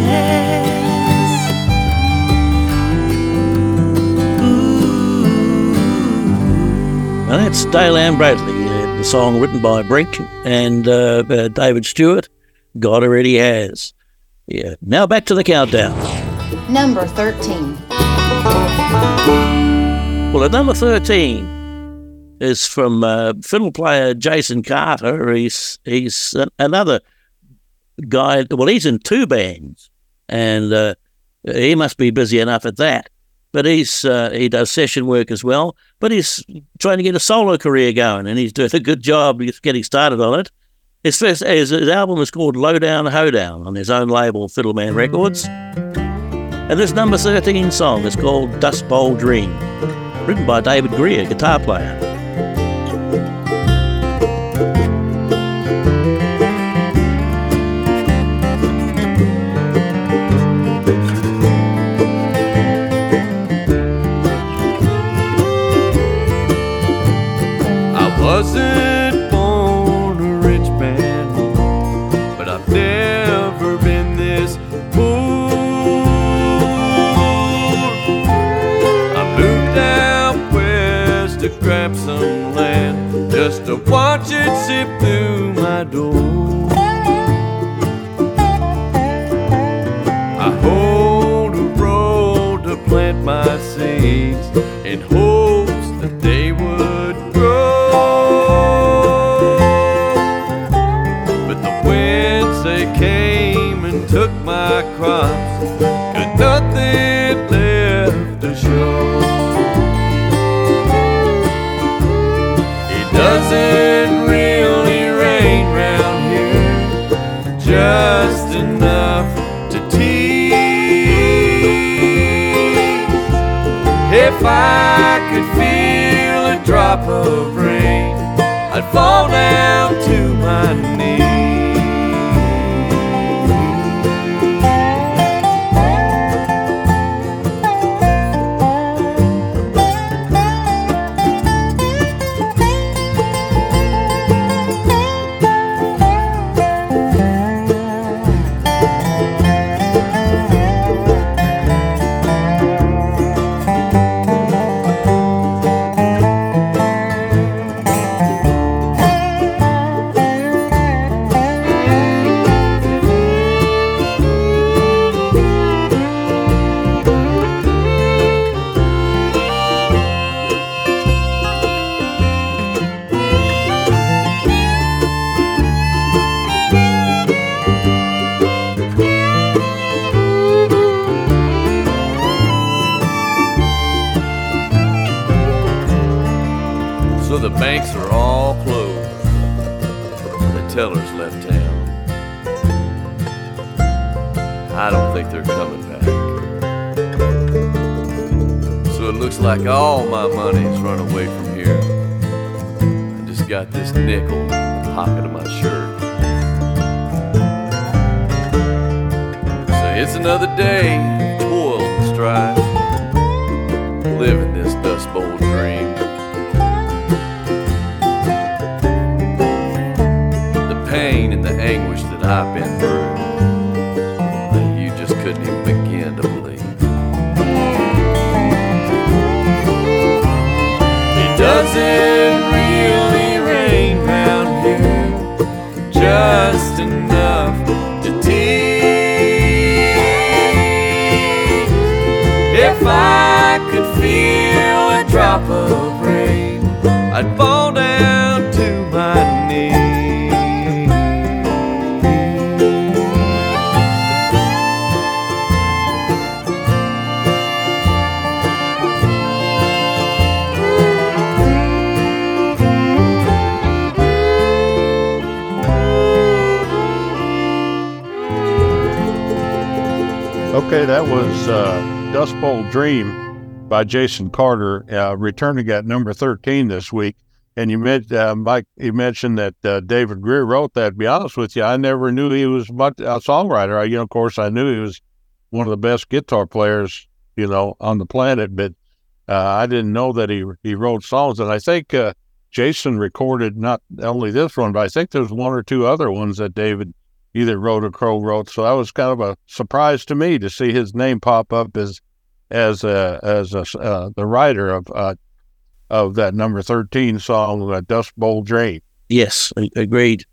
Now that's Dale Ann Bradley, uh, the song written by Brink and uh, uh, David Stewart. God already has. Yeah. Now back to the countdown. Number 13. Well, at number 13 is from uh, fiddle player Jason Carter. He's he's a- another guy. Well, he's in two bands, and uh, he must be busy enough at that. But he's uh, he does session work as well. But he's trying to get a solo career going, and he's doing a good job getting started on it. His first his, his album is called Lowdown Hoedown on his own label, Fiddleman Records. And this number 13 song is called Dust Bowl Dream, written by David Grier, guitar player. watch it sip through my door. I hold a roll to plant my seeds in hopes that they would grow. But the winds they came and took my crops. I could feel a drop of rain, I'd fall down to my knees. I they're coming back. So it looks like all my money's run away from here. I just got this nickel in the pocket of my shirt. So it's another day, toil and strife, living this drop of rain, I'd fall down to my knees. Okay, that was uh, Dust Bowl Dream by Jason Carter, uh, returning at number 13 this week. And you meant, uh, Mike, you mentioned that uh, David Grier wrote that. To be honest with you, I never knew he was much a songwriter. I, you know, of course, I knew he was one of the best guitar players, you know, on the planet, but uh, I didn't know that he he wrote songs. And I think uh, Jason recorded not only this one, but I think there's one or two other ones that David either wrote or Crow wrote. So that was kind of a surprise to me to see his name pop up as as a, as a, uh, the writer of uh, of that number thirteen song, uh, "Dust Bowl Dream." Yes, agreed.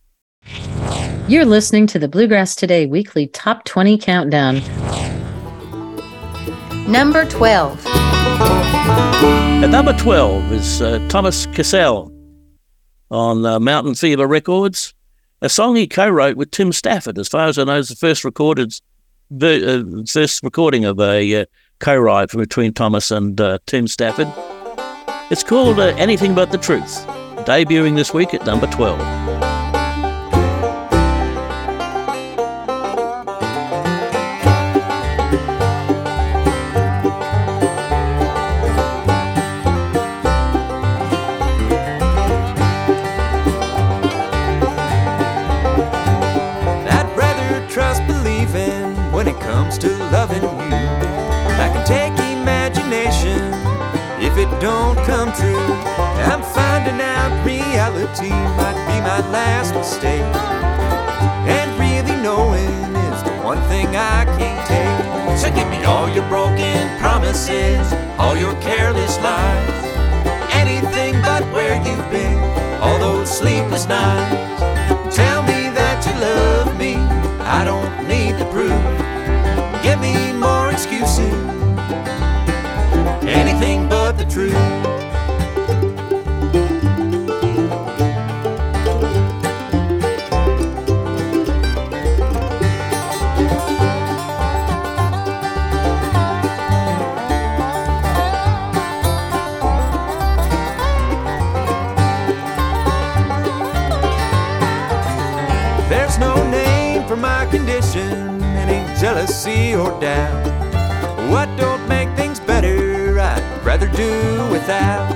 You're listening to the Bluegrass Today weekly top 20 countdown. Number 12. At number 12 is uh, Thomas Cassell on uh, Mountain Fever Records, a song he co-wrote with Tim Stafford. As far as I know, it's the first recorded, the uh, first recording of a uh, co-write between Thomas and uh, Tim Stafford. It's called uh, Anything But the Truth, debuting this week at number 12. Reality might be my last mistake. And really knowing is the one thing I can't take. So give me all your broken promises, all your careless lies. Anything but where you've been, all those sleepless nights. Tell me that you love me, I don't need the proof. Give me more excuses, anything but the truth. Jealousy or doubt. What don't make things better, I'd rather do without.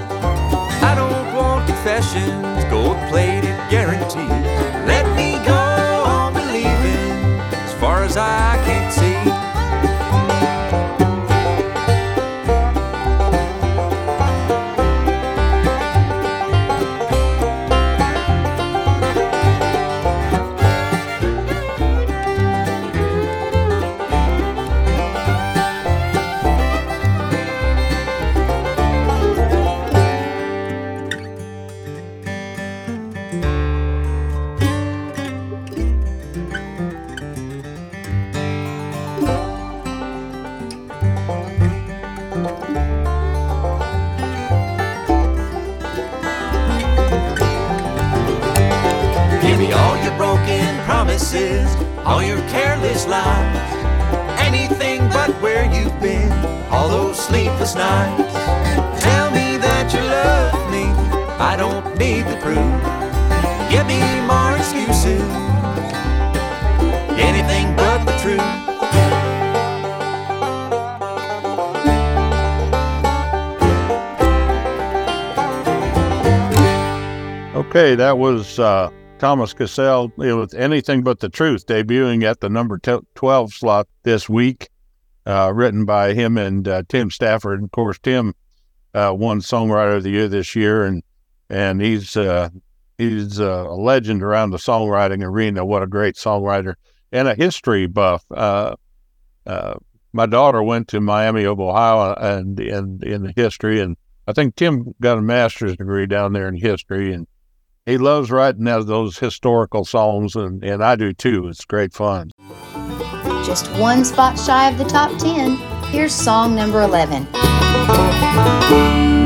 I don't want confessions, gold plated guarantees. Let me go on believing as far as I can all your careless lies. Anything but where you've been, all those sleepless nights. Tell me that you love me, I don't need the proof. Give me more excuses, anything but the truth. Okay, that was uh, Thomas Cassell with Anything But the Truth, debuting at the number t- 12 slot this week, uh, written by him and uh, Tim Stafford. Of course, Tim uh, won Songwriter of the Year this year, and and he's uh, he's uh, a legend around the songwriting arena. What a great songwriter and a history buff. Uh, my daughter went to Miami of Ohio and and in history, and I think Tim got a master's degree down there in history, and he loves writing out those historical songs, and, and I do too. It's great fun. Just one spot shy of the top 10. Here's song number 11.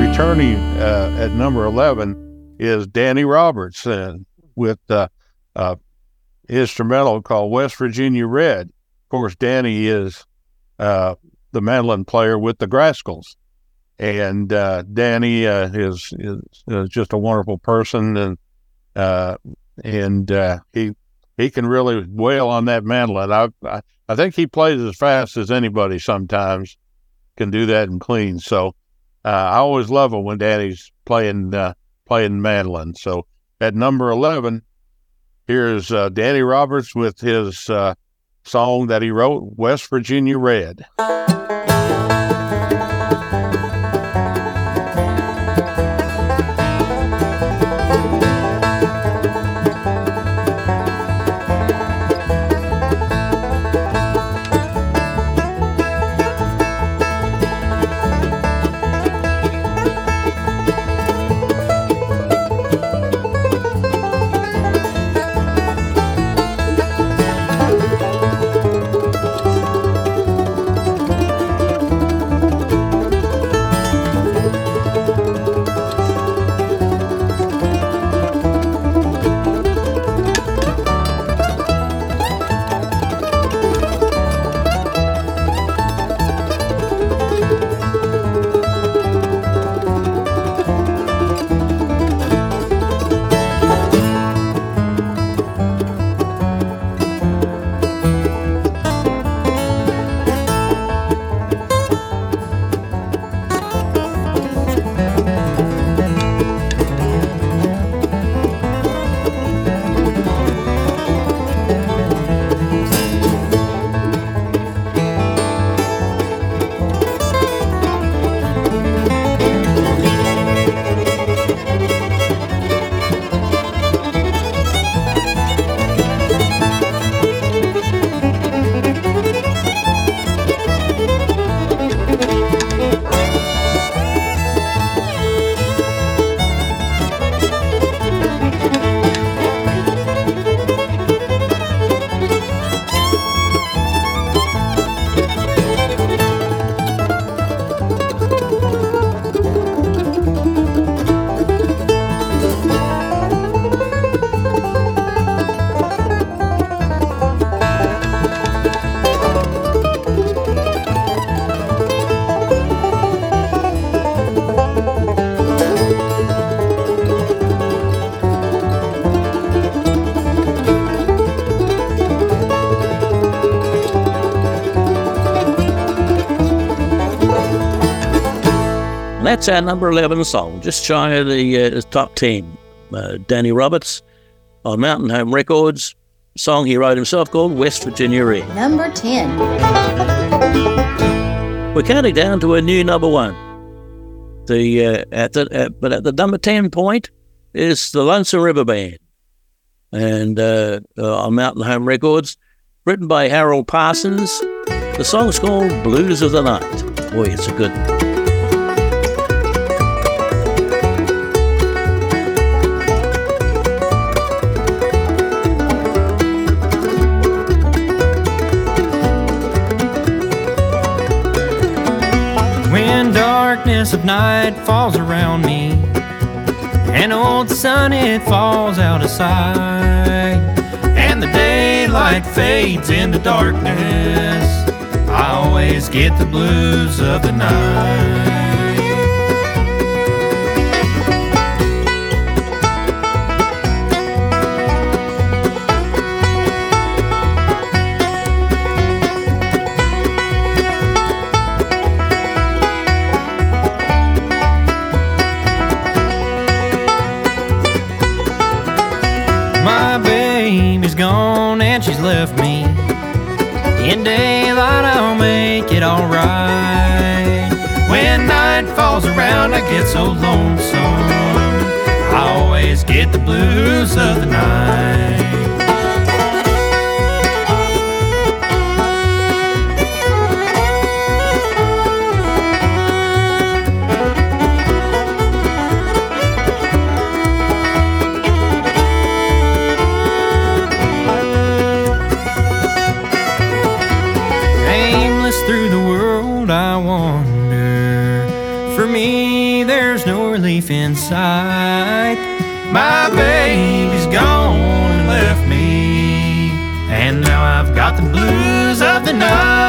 Returning uh, at number 11 is Danny Roberts uh, with uh, uh, instrumental called West Virginia Red. Of course, Danny is uh, the mandolin player with the Grascals. And uh, Danny uh, is, is is just a wonderful person, and uh, and uh, he he can really wail on that mandolin. I, I I think he plays as fast as anybody. Sometimes can do that and clean. So uh, I always love it when Danny's playing uh, playing mandolin. So at number eleven, here's uh, Danny Roberts with his uh, song that he wrote, West Virginia Red. That's our number 11 song, just shy of the uh, top 10. Uh, Danny Roberts on Mountain Home Records, song he wrote himself called West Virginia Red. Number 10. <laughs> We're counting down to a new number one. The uh, at the but at the number ten point is the Lonesome River Band, and uh, uh, on Mountain Home Records, written by Harold Parsons. The song's called Blues of the Night. Boy, it's a good one. Darkness of night falls around me, and old sun it falls out of sight, and the daylight fades into darkness, I always get the blues of the night. I get so lonesome. I always get the blues of the night. Sight. My baby's gone and left me, and now I've got the blues of the night.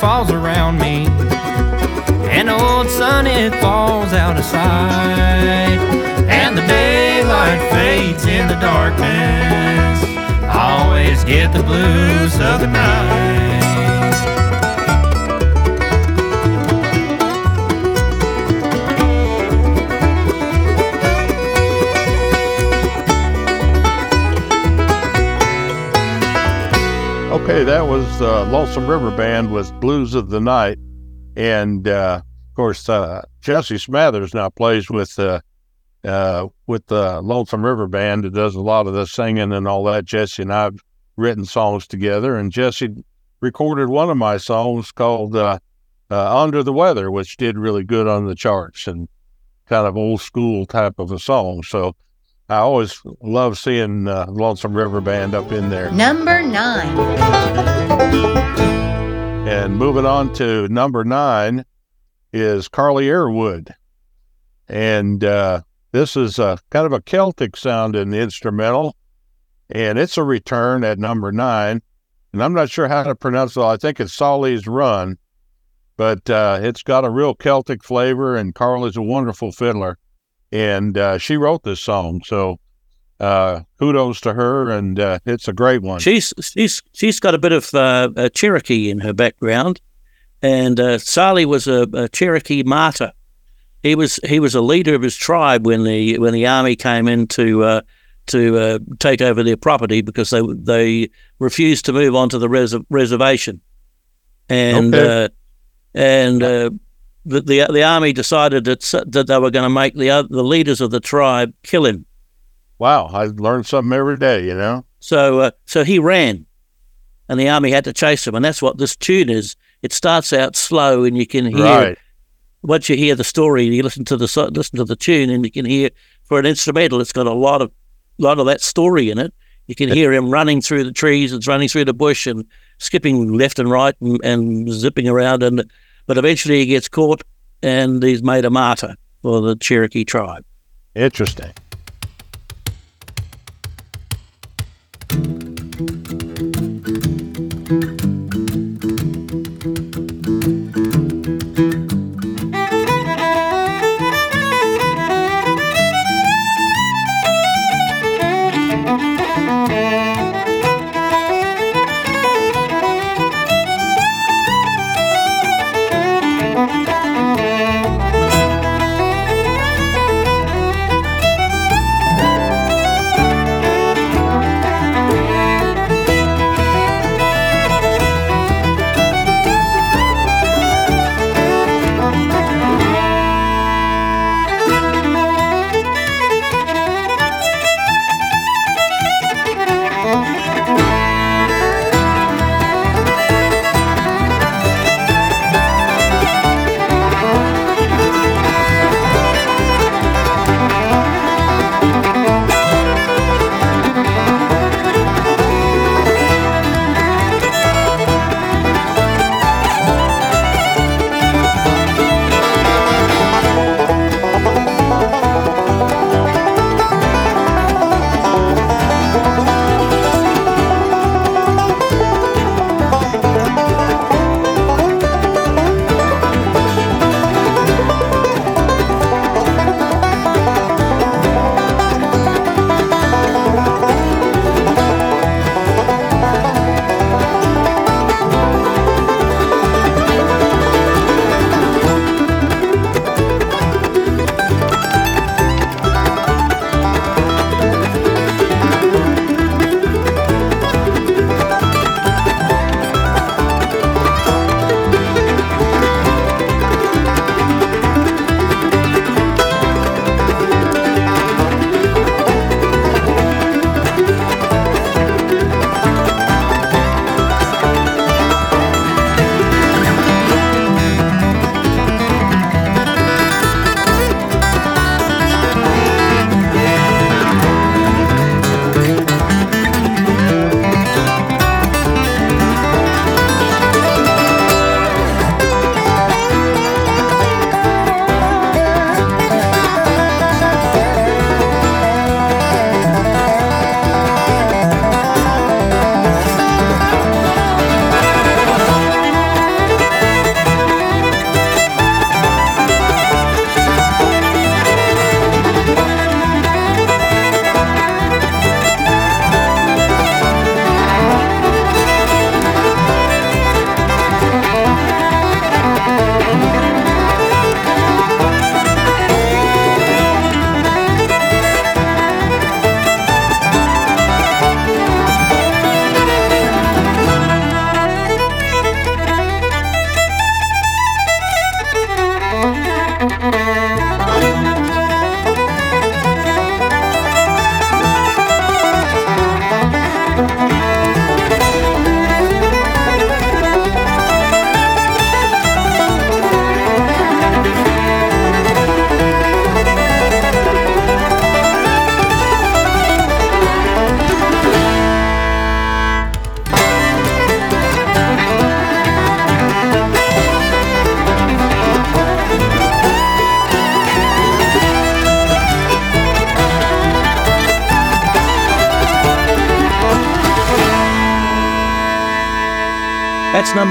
Falls around me, and old sun it falls out of sight, and the daylight fades in the darkness, I always get the blues of the night. Okay, that was uh, Lonesome River Band with Blues of the Night, and uh, of course uh, Jesse Smathers now plays with uh, uh, with the Lonesome River Band. It does a lot of the singing and all that. Jesse and I've written songs together, and Jesse recorded one of my songs called uh, uh, "Under the Weather," which did really good on the charts and kind of old school type of a song. So I always love seeing uh, Lonesome River Band up in there. Number 9. And moving on to number nine is Carley Arrowood. And uh, this is a kind of a Celtic sound in the instrumental. And it's a return at number nine. And I'm not sure how to pronounce it. I think it's Tsali's Run, but uh, it's got a real Celtic flavor. And Carley's a wonderful fiddler. And uh, she wrote this song. So uh, kudos to her. And uh, it's a great one. She's she's she's got a bit of uh, a Cherokee in her background, and uh, Tsali was a, a Cherokee martyr. He was he was a leader of his tribe when the when the army came in to uh, to uh, take over their property because they they refused to move onto the res- reservation, and Okay. uh, and uh, the, the the army decided that that they were going to make the the leaders of the tribe kill him. Wow, I learn something every day, you know? So uh, so he ran, and the army had to chase him, and that's what this tune is. It starts out slow, and you can hear Right. once you hear the story, you listen to the listen to the tune, and you can hear for an instrumental, it's got a lot of lot of that story in it. You can hear him running through the trees and running through the bush and skipping left and right and, and zipping around, and but eventually he gets caught and he's made a martyr for the Cherokee tribe. Interesting.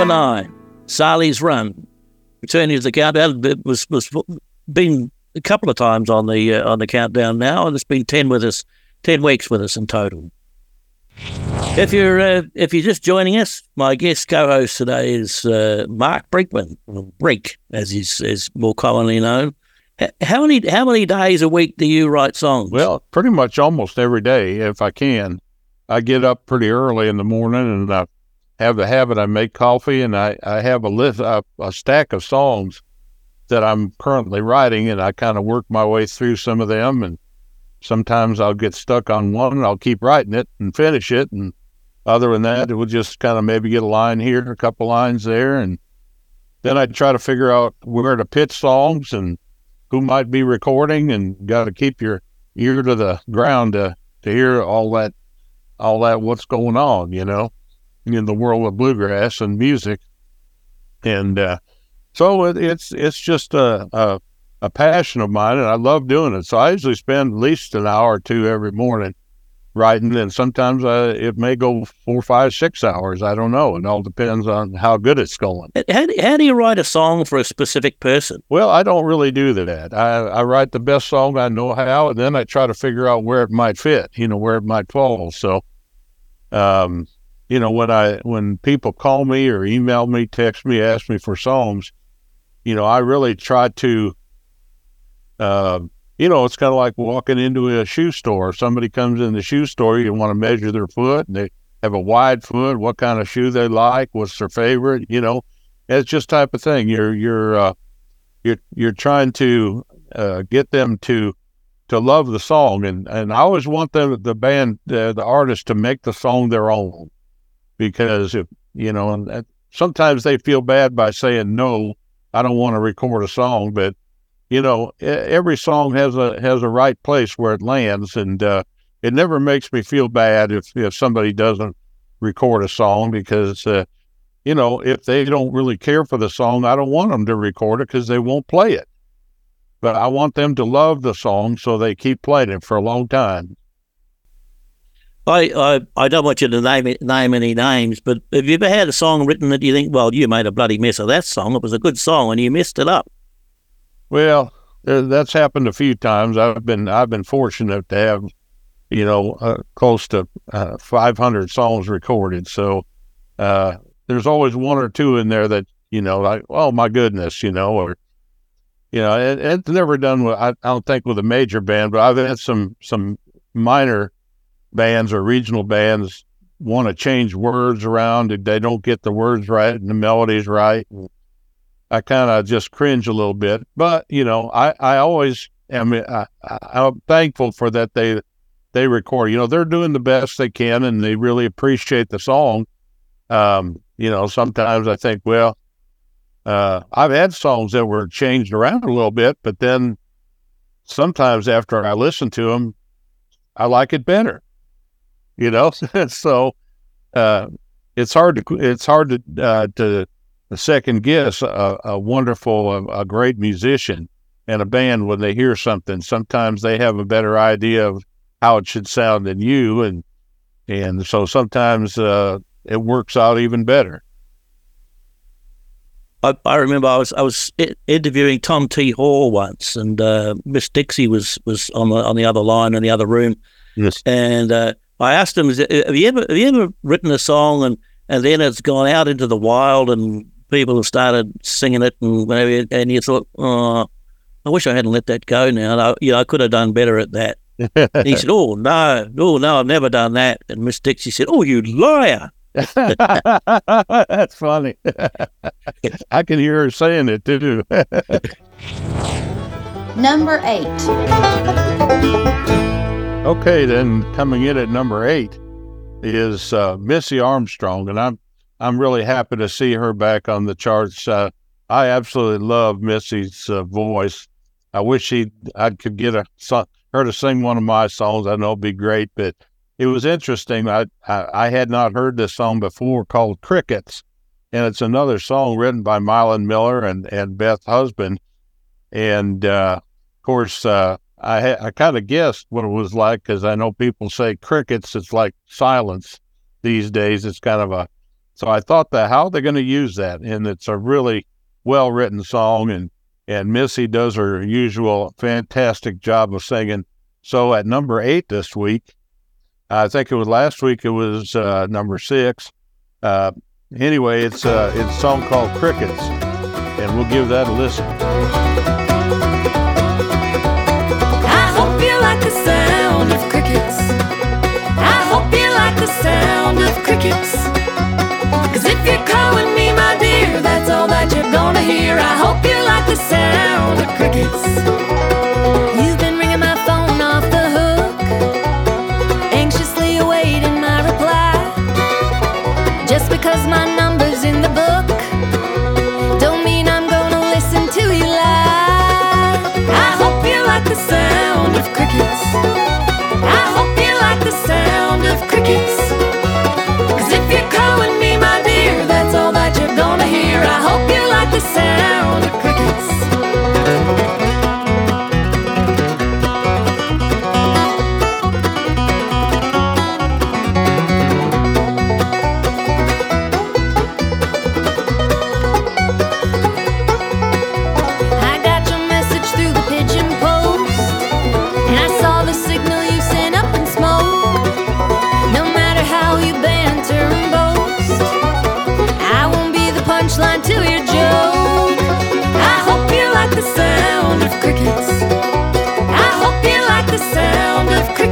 Number nine, Tsali's Run. Returning to the countdown, was was been a couple of times on the uh, on the countdown now, and it's been ten with us, ten weeks with us in total. If you're uh, if you're just joining us, my guest co-host today is uh, Mark Brinkman, or Brink, as he's more commonly known. How many how many days a week do you write songs? Well, pretty much almost every day if I can. I get up pretty early in the morning and I have the habit. I make coffee and I, I have a list a, a stack of songs that I'm currently writing and I kind of work my way through some of them and sometimes I'll get stuck on one and I'll keep writing it and finish it and other than that it will just kind of maybe get a line here, a couple lines there and then I try to figure out where to pitch songs and who might be recording and got to keep your ear to the ground to, to hear all that all that what's going on you know in the world of bluegrass and music and uh, so it, it's it's just a, a a passion of mine and I love doing it so I usually spend at least an hour or two every morning writing and sometimes it may go four five six hours I don't know it all depends on how good it's going how, do- how do you write a song for a specific person? Well, I don't really do that. I, I write the best song I know how, and then I try to figure out where it might fit, you know, where it might fall. So, um, you know, when I when people call me or email me, text me, ask me for songs, you know, I really try to, uh, you know, it's kind of like walking into a shoe store. Somebody comes in the shoe store, you want to measure their foot, and they have a wide foot, what kind of shoe they like, what's their favorite, you know, it's just type of thing. You're you're uh, you're you're trying to uh, get them to to love the song, and and I always want them the band the artist to make the song their own because if you know, and sometimes they feel bad by saying no, I don't want to record a song, but you know, every song has a has a right place where it lands, and uh, it never makes me feel bad if if somebody doesn't record a song because uh, you know if they don't really care for the song, I don't want them to record it because they won't play it. But I want them to love the song so they keep playing it for a long time. I, I I don't want you to name name any names, but have you ever had a song written that you think, well, you made a bloody mess of that song. It was a good song, and you messed it up. Well, that's happened a few times. I've been I've been fortunate to have, you know, uh, close to uh, 500 songs recorded. So uh, there's always one or two in there that you know, like, oh my goodness, you know, or you know, it, it's never done with I, I don't think with a major band, but I've had some some minor bands or regional bands want to change words around. if They don't get the words right and the melodies right. I kind of just cringe a little bit, but you know, I, I always am. I, I- I'm thankful for that. They they record. You know, they're doing the best they can, and they really appreciate the song. Um, you know, sometimes I think, well, uh, I've had songs that were changed around a little bit, but then sometimes after I listen to them, I like it better. You know, <laughs> so uh, it's hard to it's hard to uh, to second guess a, a wonderful, a, a great musician and a band when they hear something. Sometimes they have a better idea of how it should sound than you, and and so sometimes uh, it works out even better. I, I remember I was I was interviewing Tom T Hall once, and uh, Miss Dixie was was on the on the other line in the other room. Yes. And uh, I asked him, "Have you ever have you ever written a song and and then it's gone out into the wild and people have started singing it and whatever, and you thought, oh, I wish I hadn't let that go. Now, I, you know, I could have done better at that." He said, "Oh no, oh no, I've never done that." And Miss Dixie said, "Oh, you liar!" <laughs> That's funny. I can hear her saying it too. Number eight. Okay, then coming in at number eight is uh, Missy Armstrong, and I'm I'm really happy to see her back on the charts. Uh, I absolutely love Missy's uh, voice. I wish she I could get a her to sing one of my songs. I know it'd be great, but it was interesting. I, I I had not heard this song before called Crickets, and it's another song written by Milan Miller and and Beth Husband, and uh, of course uh, I I kind of guessed what it was like because I know people say crickets. It's like silence these days. It's kind of a So I thought that how are they going to use that? And it's a really well written song, and and Missy does her usual fantastic job of singing. So at number eight this week, I think it was last week. It was uh, number six. Uh, anyway, it's uh, it's a song called Crickets, and we'll give that a listen. The sound of crickets. I hope you like the sound of crickets. Cause if you're calling me my dear, that's all that you're gonna hear. I hope you like the sound of crickets. You've been ringing my phone off the hook, anxiously awaiting my reply. Just because my number's in the book, don't mean I'm gonna listen to you lie. I hope you like the sound of crickets. The sound of crickets.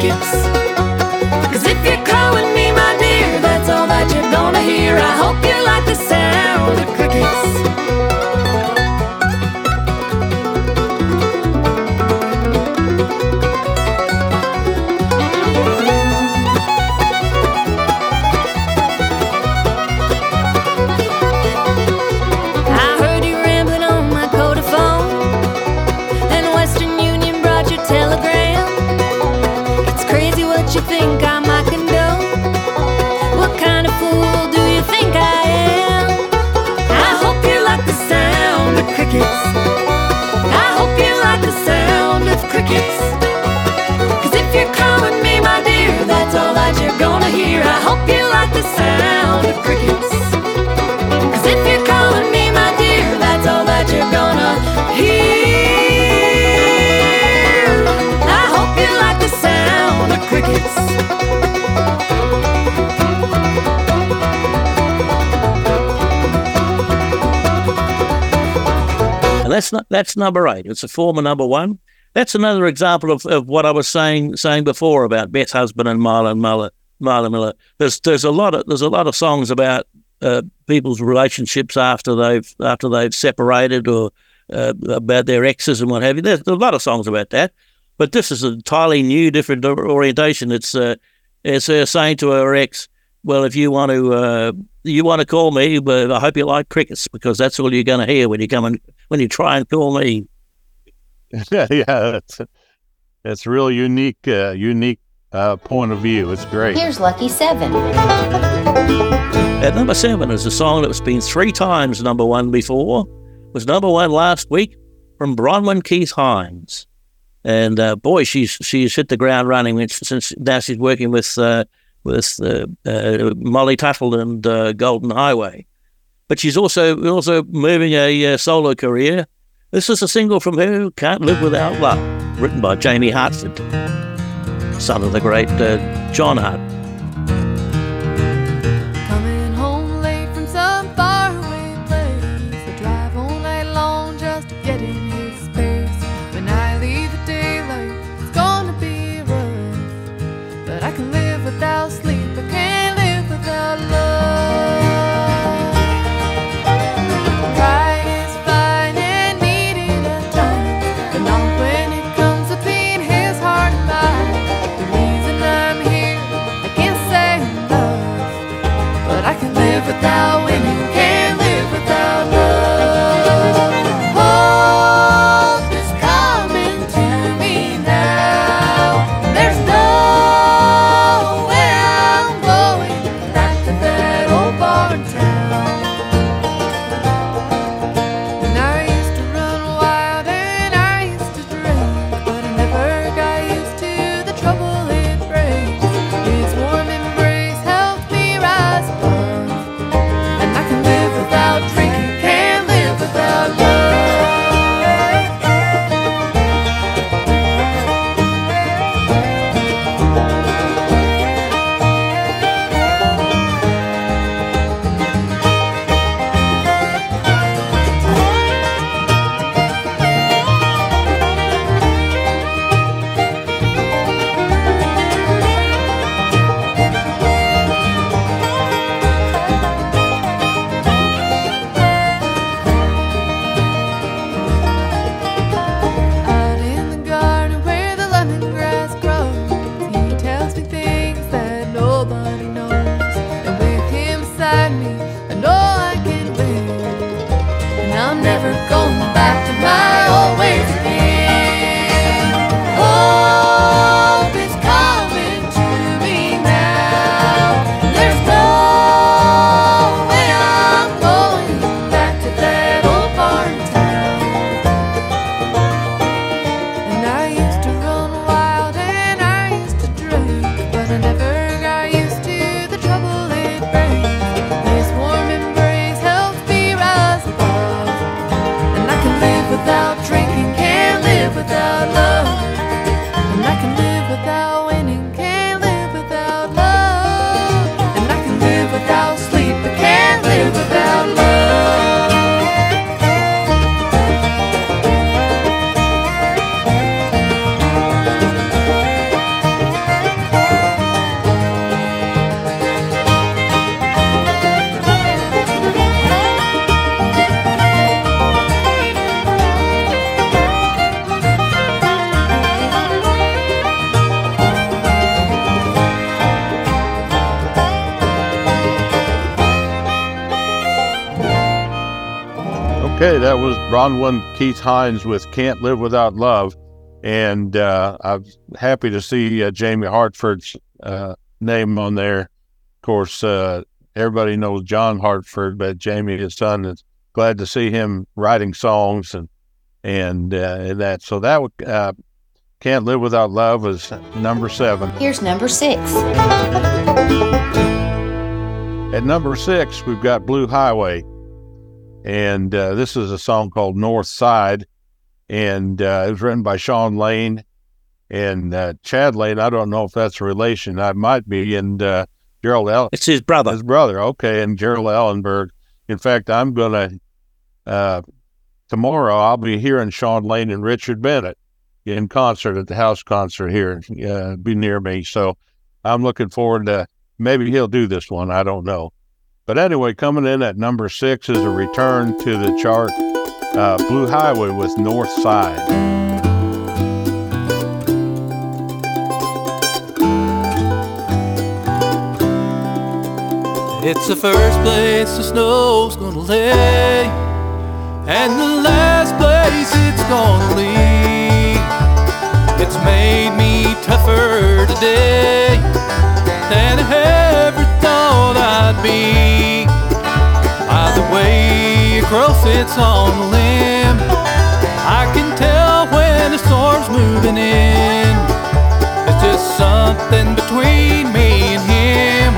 Crickets. Cause if you're calling me my dear, that's all that you're gonna hear. I hope you like the sound of crickets. That's not that's number eight. It's a former number one. That's another example of, of what I was saying saying before about Beth Husband and Milan Miller. Milan Miller. There's there's a lot of there's a lot of songs about uh, people's relationships after they've after they've separated or uh, about their exes and what have you. There's a lot of songs about that. But this is an entirely new, different orientation. It's uh, it's her saying to her ex, "Well, if you want to uh, you want to call me, but I hope you like crickets because that's all you're going to hear when you come and when you try and call me." yeah, <laughs> yeah, that's that's real unique, uh, unique uh, point of view. It's great. Here's Lucky Seven. At number seven is a song that's been three times number one before. Was number one last week from Bronwyn Keith Hynes, and uh, boy, she's she's hit the ground running when- since now she's working with uh, with uh, uh, Molly Tuttle and uh, Golden Highway. But she's also also moving a uh, solo career. This is a single from her, "Can't Live Without Love," written by Jamie Hartford, son of the great uh, John Hart. Bronwyn Keith Hynes with Can't Live Without Love. And uh, I'm happy to see uh, Jamie Hartford's uh, name on there. Of course, uh, everybody knows John Hartford, but Jamie, his son, is glad to see him writing songs and and, uh, and that. So that would, uh, Can't Live Without Love is number seven. Here's number six. At number six, we've got Blue Highway. And uh, this is a song called North Side. And uh, it was written by Shawn Lane and uh, Chad Lane. I don't know if that's a relation. I might be. And uh, Gerald Allen. It's his brother. His brother. Okay. And Gerald Allenberg. In fact, I'm going to, uh, tomorrow, I'll be hearing Shawn Lane and Richard Bennett in concert at the house concert here, uh, be near me. So I'm looking forward to maybe he'll do this one. I don't know. But anyway, coming in at number six is a return to the chart uh, Blue Highway with North Side. It's the first place the snow's gonna lay, and the last place it's gonna leave. It's made me tougher today than I I'd be. By the way a crow sits on a limb, I can tell when the storm's moving in. It's just something between me and him.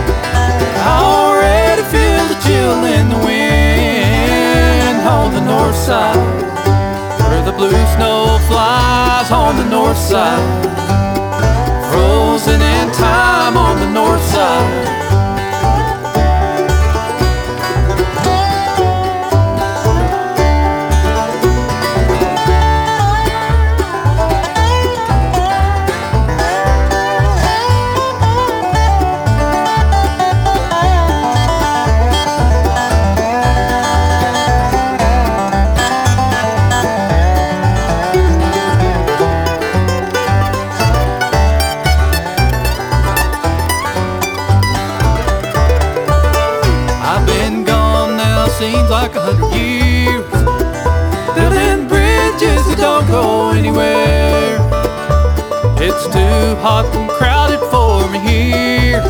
I already feel the chill in the wind on the north side, where the blue snow flies on the north side, frozen in time on the north side. Too hot and crowded for me here.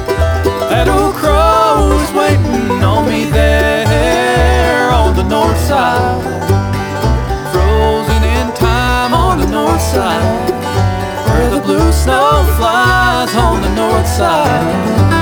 That old crow is waiting on me there on the north side. Frozen in time on the north side. Where the blue snow flies on the north side.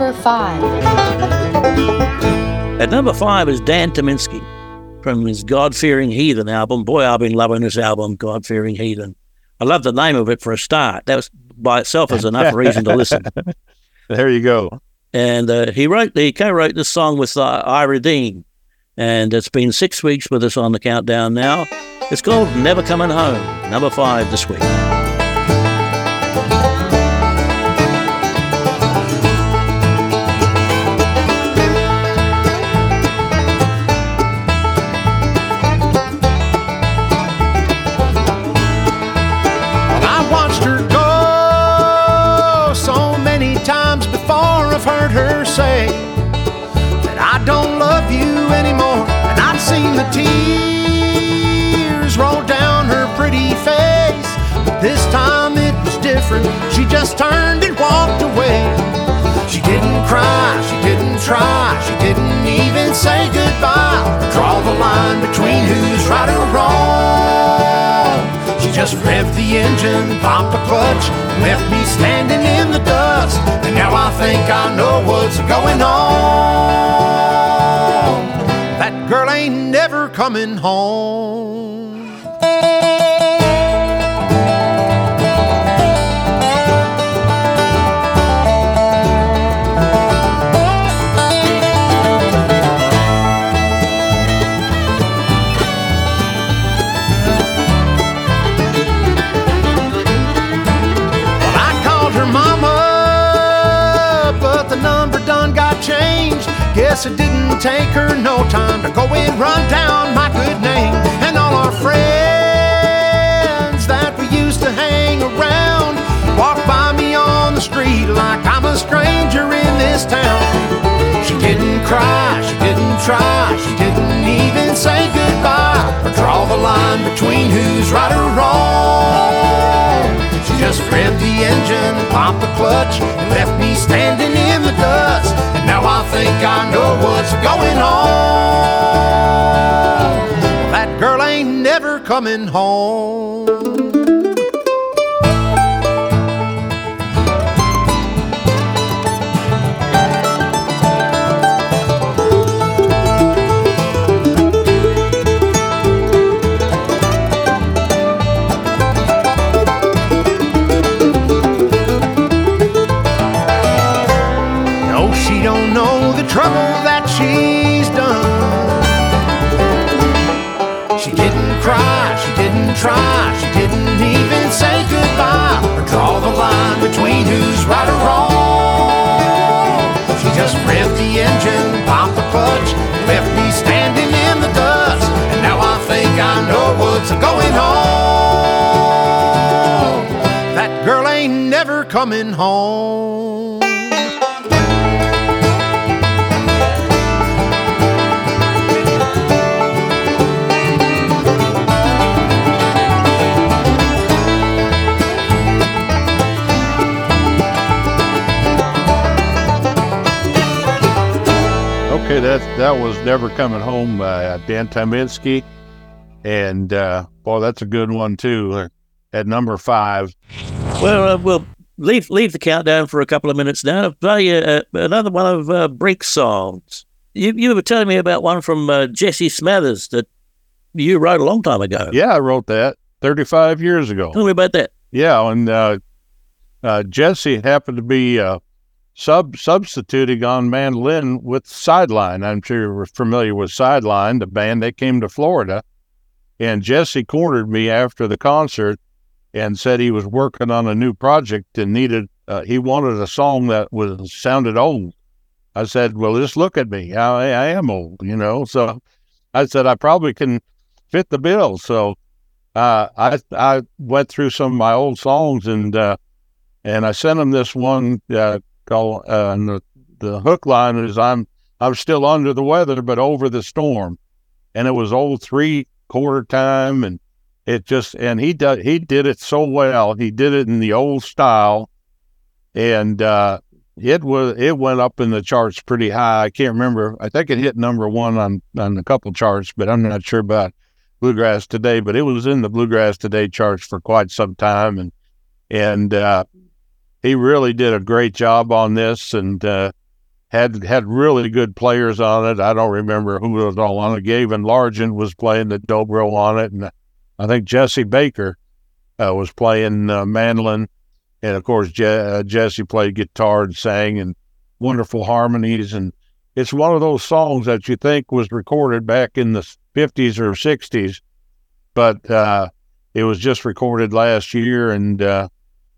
Number five. At number five is Dan Tyminski from his God Fearing Heathen album. Boy, I've been loving this album, God Fearing Heathen. I love the name of it for a start. That was by itself is enough reason to listen. <laughs> There you go. And uh, he wrote, he co-wrote this song with uh, Ira Dean, and it's been six weeks with us on the countdown now. It's called Never Coming Home, number five this week. Tears rolled down her pretty face. But this time it was different. She just turned and walked away. She didn't cry, she didn't try, she didn't even say goodbye. Draw the line between who's right or wrong. She just revved the engine, popped the clutch, left me standing in the dust. And now I think I know what's going on. Girl ain't never coming home. Guess it didn't take her no time to go and run down my good name. And all our friends that we used to hang around walk by me on the street like I'm a stranger in this town. She didn't cry, she didn't try, she didn't even say goodbye or draw the line between who's right or wrong. She just revved the engine, popped the clutch, and left me standing in the dust. Now I think I know what's going on. That girl ain't never coming home. Trouble that she's done. She didn't cry, she didn't try, she didn't even say goodbye or draw the line between who's right or wrong. She just revved the engine, popped the clutch, left me standing in the dust. And now I think I know what's going on. That girl ain't never coming home. Okay, that that was "Never Coming Home" by uh, Dan Tyminski, and uh, boy, that's a good one too. uh, At number five, Well, uh, we'll leave leave the countdown for a couple of minutes now. I'll play uh, another one of uh, Brink's songs. You you were telling me about one from uh, Jesse Smathers that you wrote a long time ago. yeah, I wrote that thirty-five years ago. Tell me about that. Yeah, and uh, uh, Jesse happened to be uh, sub substituting on mandolin with Sideline. I'm sure you're familiar with Sideline, the band. They came to Florida, and Jesse cornered me after the concert and said he was working on a new project and needed. Uh, he wanted a song that was sounded old. I said, "Well, just look at me. I, I am old, you know." <laughs> So I said, "I probably can fit the bill." So uh, I I went through some of my old songs and uh, and I sent him this one uh, and the the hook line is I'm I'm still under the weather but over the storm, and it was old three quarter time and it just and he did he did it so well he did it in the old style, and uh, it was it went up in the charts pretty high. I can't remember. I think it hit number one on on a couple charts, but I'm not sure about bluegrass today. But it was in the bluegrass today charts for quite some time, and and uh, he really did a great job on this, and uh, had had really good players on it. I don't remember who was all on it. Gavin Largent was playing the dobro on it, and I think Jesse Baker uh, was playing uh, mandolin, and of course Je- uh, Jesse played guitar and sang, and wonderful harmonies. And it's one of those songs that you think was recorded back in the fifties or sixties, but uh, it was just recorded last year, and uh,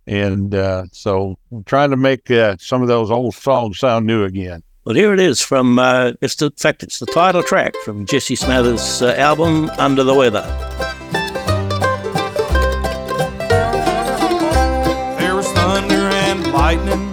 and uh, so I'm trying to make uh, some of those old songs sound new again. Well, here it is from. Uh, it's the in fact it's the title track from Jesse Smathers' uh, album Under the Weather. There was thunder and lightning.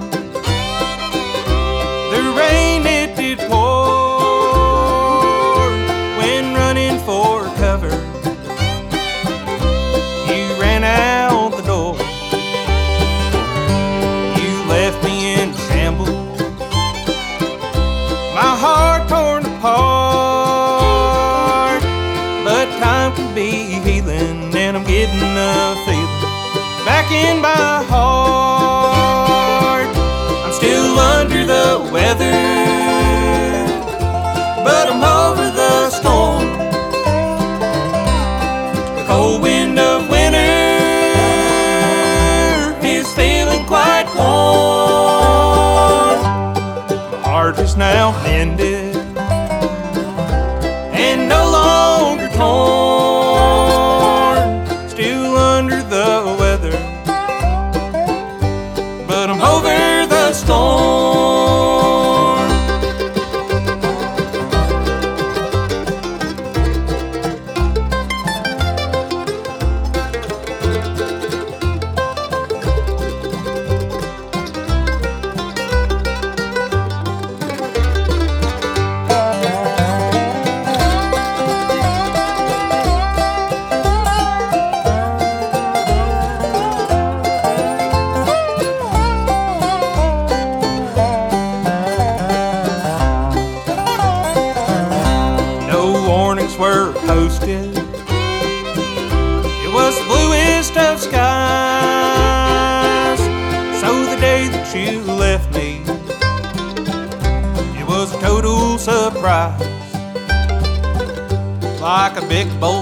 Big bolt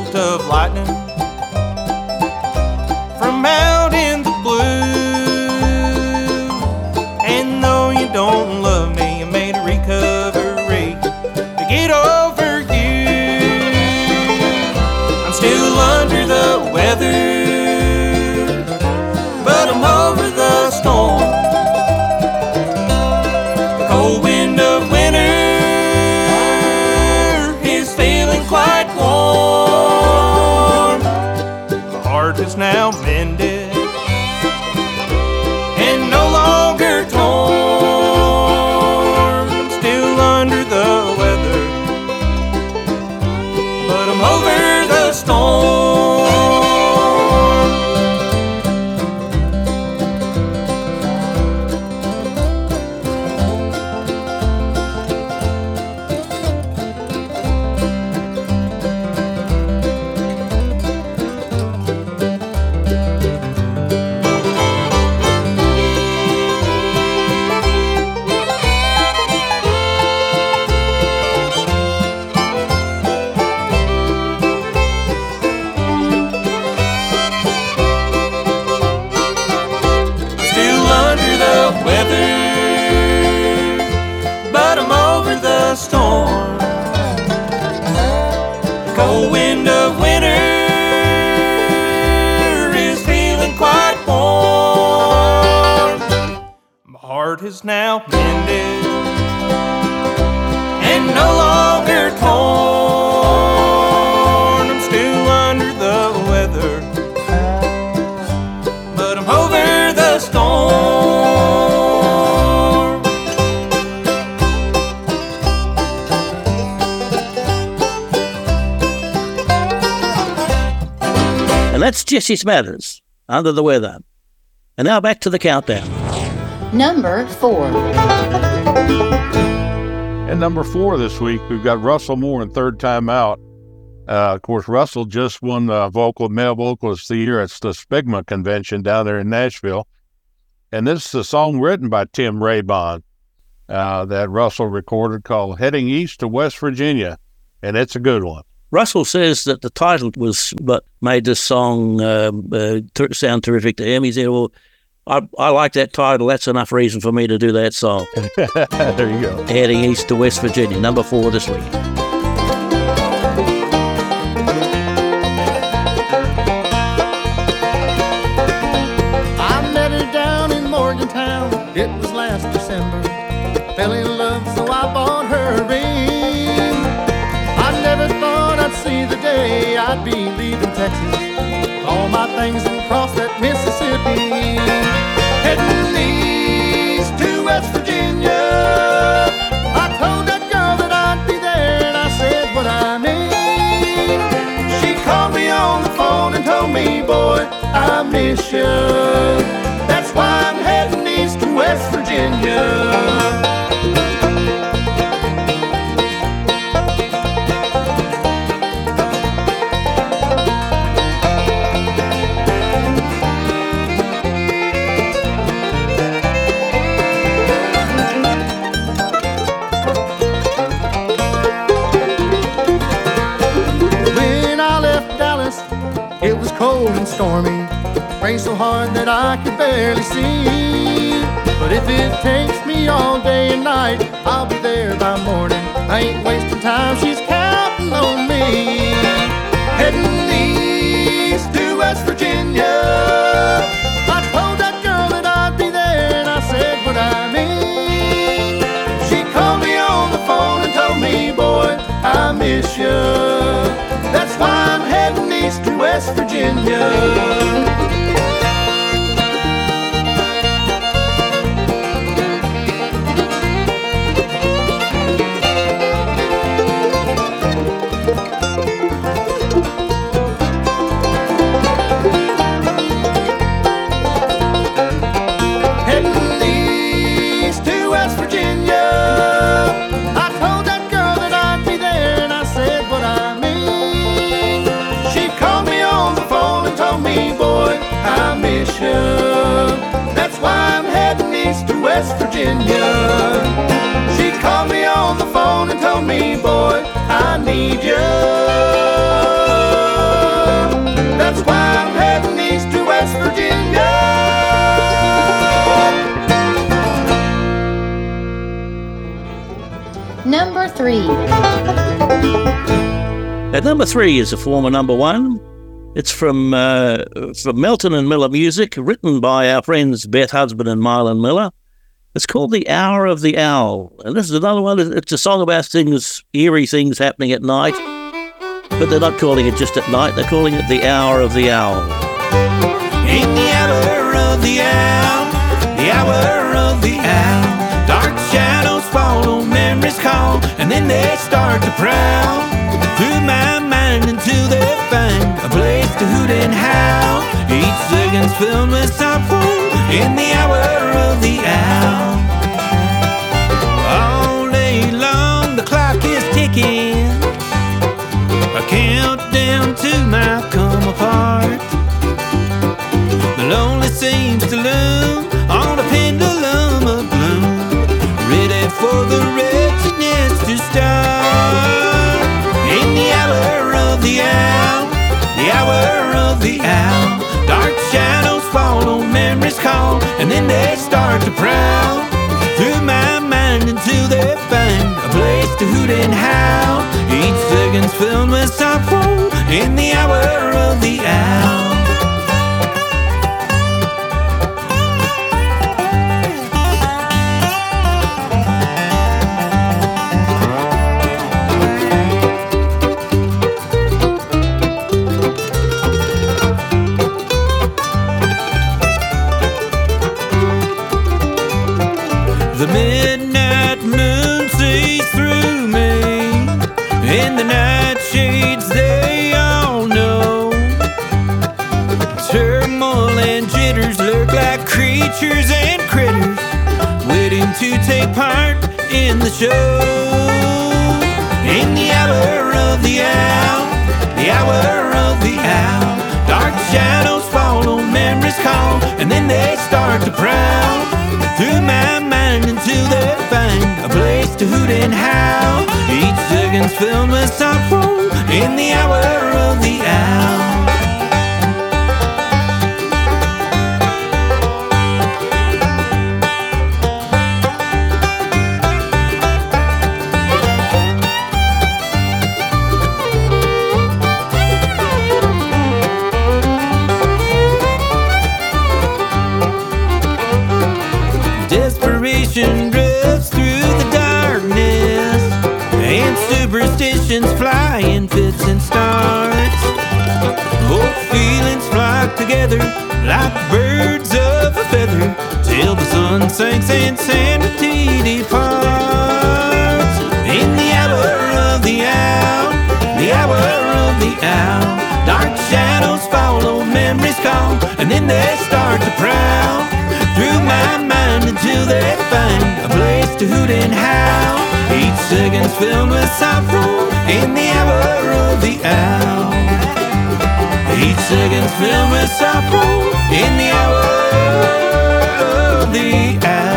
And that's Jesse Smathers, Under the Weather. And now back to the countdown. Number four. And number four this week, we've got Russell Moore in third time out. Uh, of course, Russell just won the vocal male vocalist of the year at the SPBGMA convention down there in Nashville. And this is a song written by Tim Raybon uh, that Russell recorded called Heading East to West Virginia. And it's a good one. Russell says that the title was what made this song um, uh, sound terrific to him. He said, Well, I, I like that title. That's enough reason for me to do that song. <laughs> there you go. Heading east to West Virginia, number four this week. I met her down in Morgantown. It things and cross that Mississippi. Heading east to West Virginia. I told that girl that I'd be there, and I said what I mean. She called me on the phone and told me, boy, I miss you. Barely see. But if it takes me all day and night, I'll be there by morning. I ain't wasting time, she's counting on me. Heading east to West Virginia. I told that girl that I'd be there, and I said what I mean. She called me on the phone and told me, boy, I miss you. That's why I'm heading east to West Virginia. To West Virginia. She called me on the phone and told me, boy, I need you. That's why I'm heading east to West Virginia. Number three. At number three is a former number one. It's from uh, from Melton and Miller Music, written by our friends Beth Husband and Milan Miller. It's called "The Hour of the Owl," and this is another one. It's a song about things, eerie things happening at night, but they're not calling it just at night. They're calling it "The Hour of the Owl." In the hour of the owl, the hour of the owl, dark shadows follow, memories call, and then they start to prowl through my mind until they find a place to hoot and howl. Each second's filled with sorrow in the hour of the owl. All day long, the clock is ticking, a countdown to my come apart. The lonely seems to loom on a pendulum of gloom, ready for the wretchedness to start. In the hour of the owl, the hour of the owl, and then they start to prowl through my mind until they find a place to hoot and howl. Each second's filled with sorrow in the hour of the owl. To hoot and howl. Each second's filled with sorrow in the hour they find a place to hoot and howl. Each second's filled with sorrow in the hour of the owl. Each second's filled with sorrow in the hour of the owl.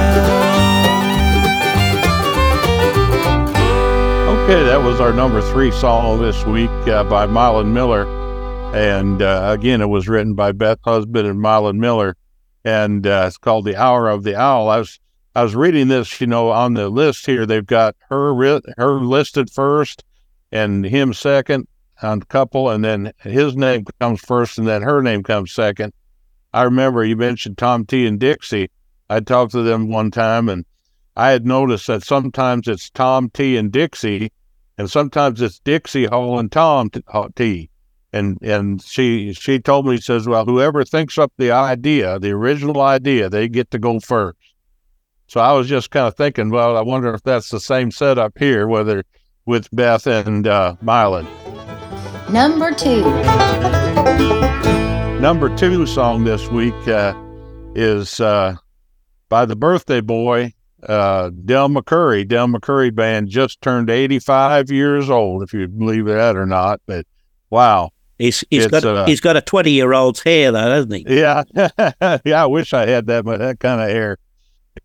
Okay, that was our number three song this week uh, by Milan Miller. And uh, again, it was written by Beth Husband and Milan Miller, and uh, it's called "The Hour of the Owl." I was I was reading this, you know, on the list here. They've got her her listed first, and him second on couple, and then his name comes first, and then her name comes second. I remember you mentioned Tom T and Dixie. I talked to them one time, and I had noticed that sometimes it's Tom T and Dixie, and sometimes it's Dixie Hall and Tom T. And and she she told me says, well, whoever thinks up the idea, the original idea, they get to go first. So I was just kind of thinking, well, I wonder if that's the same setup here, whether with Beth and uh, Milan. Number two. Number two song this week uh, is uh, by the Birthday Boy, uh, Del McCoury. Del McCoury Band just turned 85 years old, if you believe that or not. But wow. He's, he's It's, got uh, he's got a twenty year old's hair though, hasn't he? Yeah, <laughs> yeah. I wish I had that, that kind of hair.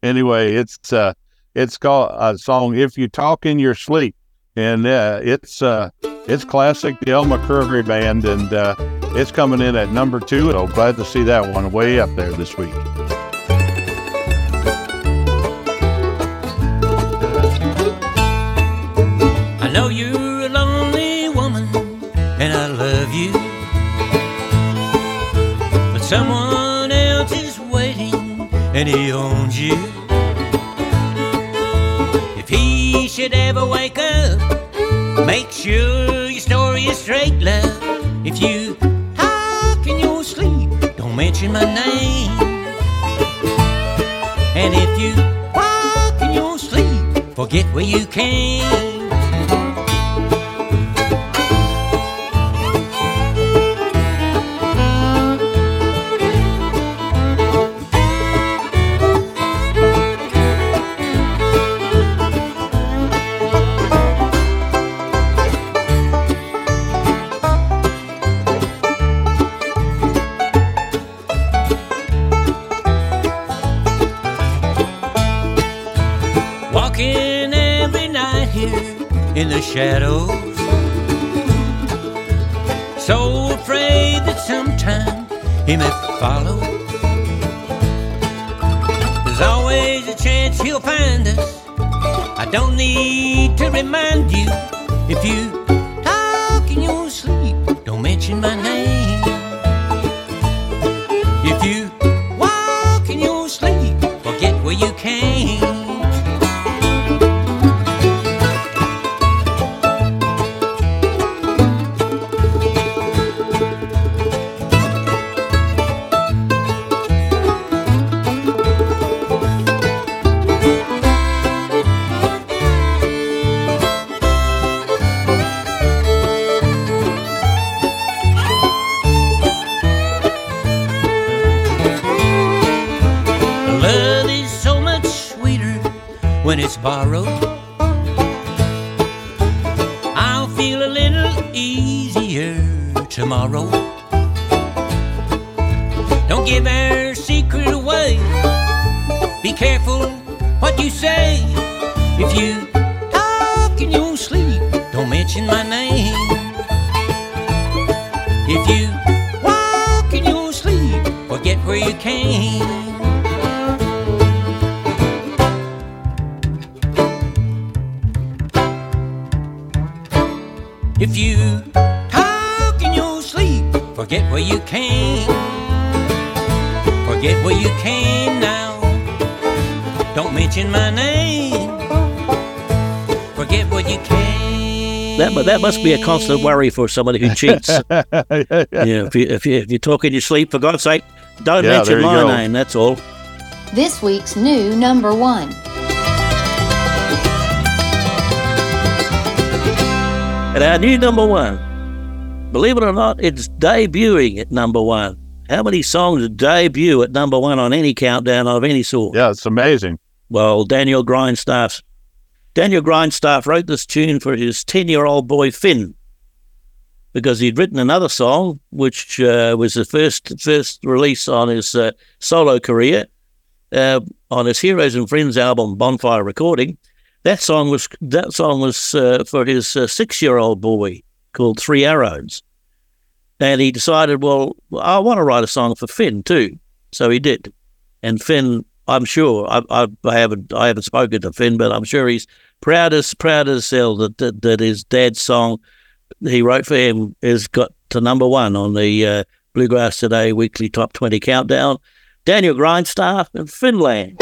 Anyway, it's uh, it's called a song "If You Talk in Your Sleep," and uh, it's uh, it's classic Del McCoury band, and uh, it's coming in at number two. So glad to see that one way up there this week. I know you're and he owns you. If he should ever wake up, make sure your story is straight, love. If you talk in your sleep, don't mention my name. And if you walk in your sleep, forget where you came. Need be a constant worry for somebody who cheats. <laughs> yeah, if you, if you if you talk in your sleep, for God's sake, don't Yeah, mention my go. name. That's all. This week's new number one. And our new number one, believe it or not, it's debuting at number one. How many songs debut at number one on any countdown of any sort? Yeah, it's amazing. Well, Daniel Grindstaff. Daniel Grindstaff wrote this tune for his 10 year old boy Finn because he'd written another song, which uh, was the first first release on his uh, solo career uh, on his Heroes and Friends album, Bonfire Recording. That song was that song was uh, for his uh, six year old boy called Three Arrows. And he decided, well, I want to write a song for Finn too. So he did. And Finn, I'm sure, I, I, I haven't I haven't spoken to Finn, but I'm sure he's proud as proud as hell that, that, that his dad's song he wrote for him has got to number one on the uh, Bluegrass Today weekly top 20 countdown. Daniel Grindstaff in Finland.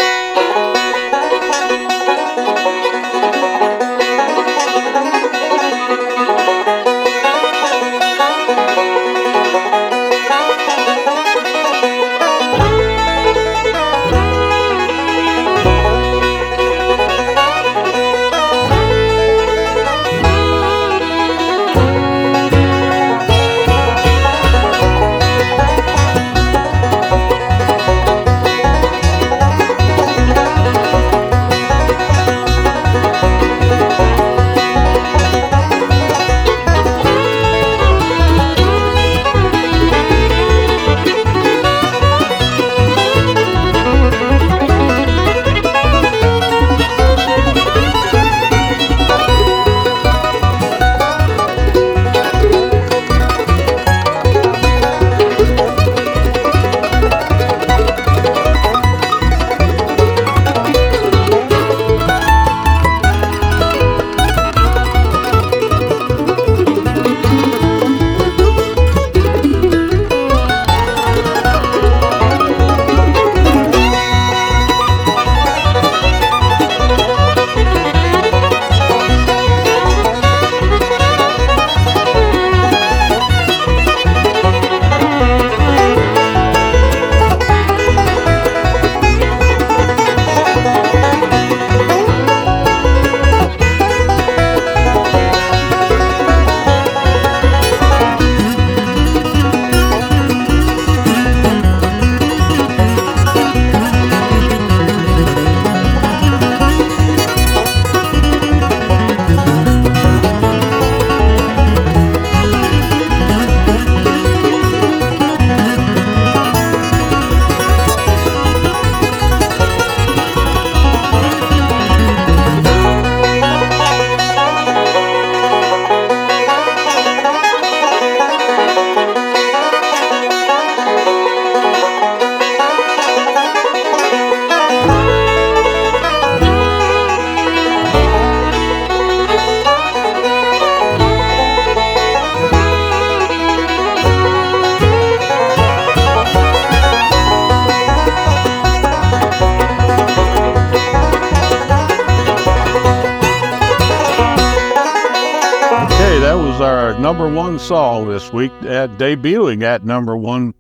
Debuting at number one.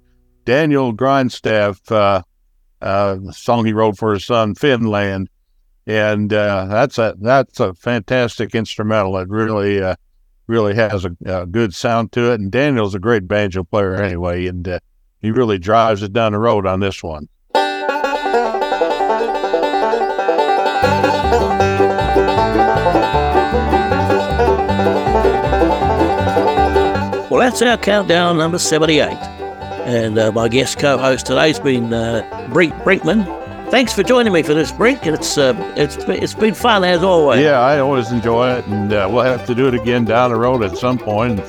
Daniel Grindstaff, uh, uh, song he wrote for his son Finland, and uh, that's a that's a fantastic instrumental. It really uh, really has a, a good sound to it. And Daniel's a great banjo player anyway, and uh, he really drives it down the road on this one. That's our countdown number 78. And uh, my guest co host today's been uh, Brink Brinkman. Thanks for joining me for this, Brink. It's, uh, it's, it's been fun as always. Yeah, I always enjoy it, and uh, we'll have to do it again down the road at some point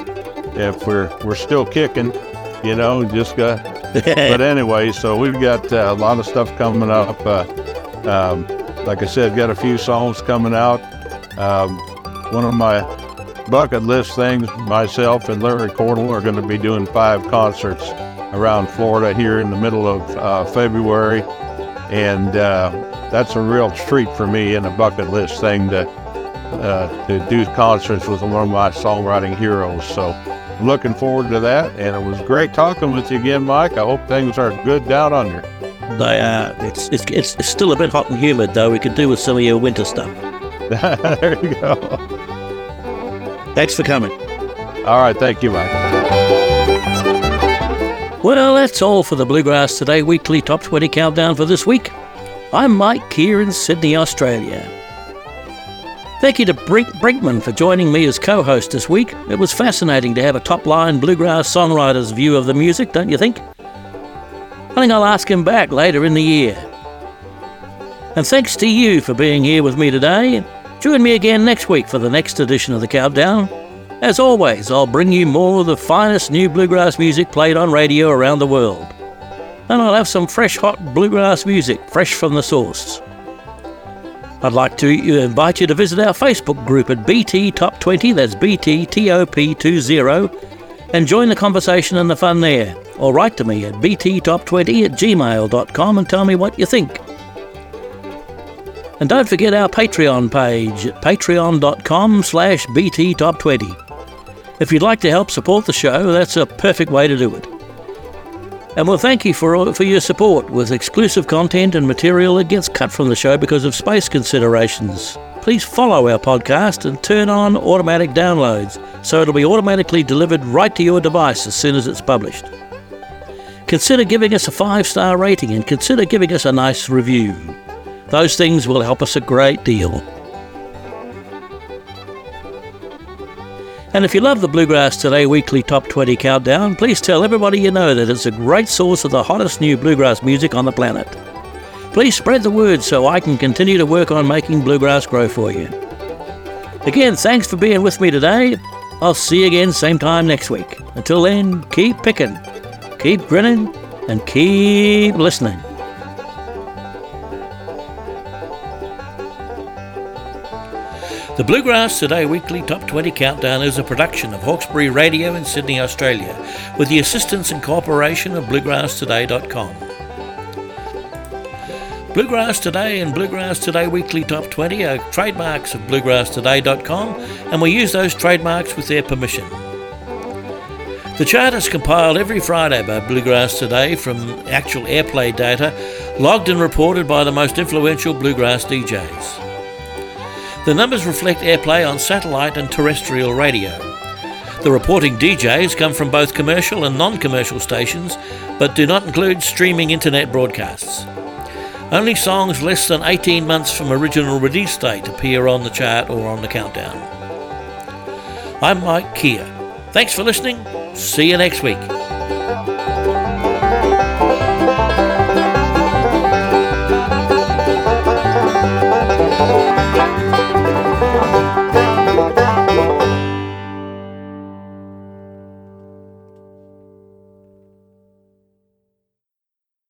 if we're we're still kicking. You know, just got. <laughs> but anyway, so we've got uh, a lot of stuff coming up. Uh, um, like I said, got a few songs coming out. Um, one of my bucket list things, myself and Larry Cordle are going to be doing five concerts around Florida here in the middle of uh, February, and uh, that's a real treat for me and a bucket list thing to uh, to do concerts with one of my songwriting heroes. So I'm looking forward to that, and it was great talking with you again, Mike. I hope things are good down under. They are. It's, it's, it's, it's still a bit hot and humid, though. We could do with some of your winter stuff. <laughs> there you go. Thanks for coming. All right, thank you, Mike. Well, that's all for the Bluegrass Today weekly top 20 countdown for this week. I'm Mike here in Sydney, Australia. Thank you to Brink Brinkman for joining me as co host this week. It was fascinating to have a top line bluegrass songwriter's view of the music, don't you think? I think I'll ask him back later in the year. And thanks to you for being here with me today. Join me again next week for the next edition of the Countdown. As always, I'll bring you more of the finest new bluegrass music played on radio around the world. And I'll have some fresh, hot bluegrass music, fresh from the source. I'd like to invite you to visit our Facebook group at BT Top 20, that's BT TOP20, and join the conversation and the fun there. Or write to me at bttop20 at gmail.com and tell me what you think. And don't forget our Patreon page at patreon.com slash bttop20. If you'd like to help support the show, that's a perfect way to do it. And we'll thank you for, for your support with exclusive content and material that gets cut from the show because of space considerations. Please follow our podcast and turn on automatic downloads so it'll be automatically delivered right to your device as soon as it's published. Consider giving us a five star rating and consider giving us a nice review. Those things will help us a great deal. And if you love the Bluegrass Today weekly Top 20 countdown, please tell everybody you know that it's a great source of the hottest new bluegrass music on the planet. Please spread the word so I can continue to work on making bluegrass grow for you. Again, thanks for being with me today. I'll see you again same time next week. Until then, keep picking, keep grinning, and keep listening. The Bluegrass Today Weekly Top 20 Countdown is a production of Hawkesbury Radio in Sydney, Australia, with the assistance and cooperation of BluegrassToday.com. Bluegrass Today and Bluegrass Today Weekly Top 20 are trademarks of BluegrassToday.com, and we use those trademarks with their permission. The chart is compiled every Friday by Bluegrass Today from actual airplay data logged and reported by the most influential bluegrass DJs. The numbers reflect airplay on satellite and terrestrial radio. The reporting DJs come from both commercial and non commercial stations, but do not include streaming internet broadcasts. Only songs less than 18 months from original release date appear on the chart or on the countdown. I'm Mike Kear. Thanks for listening. See you next week.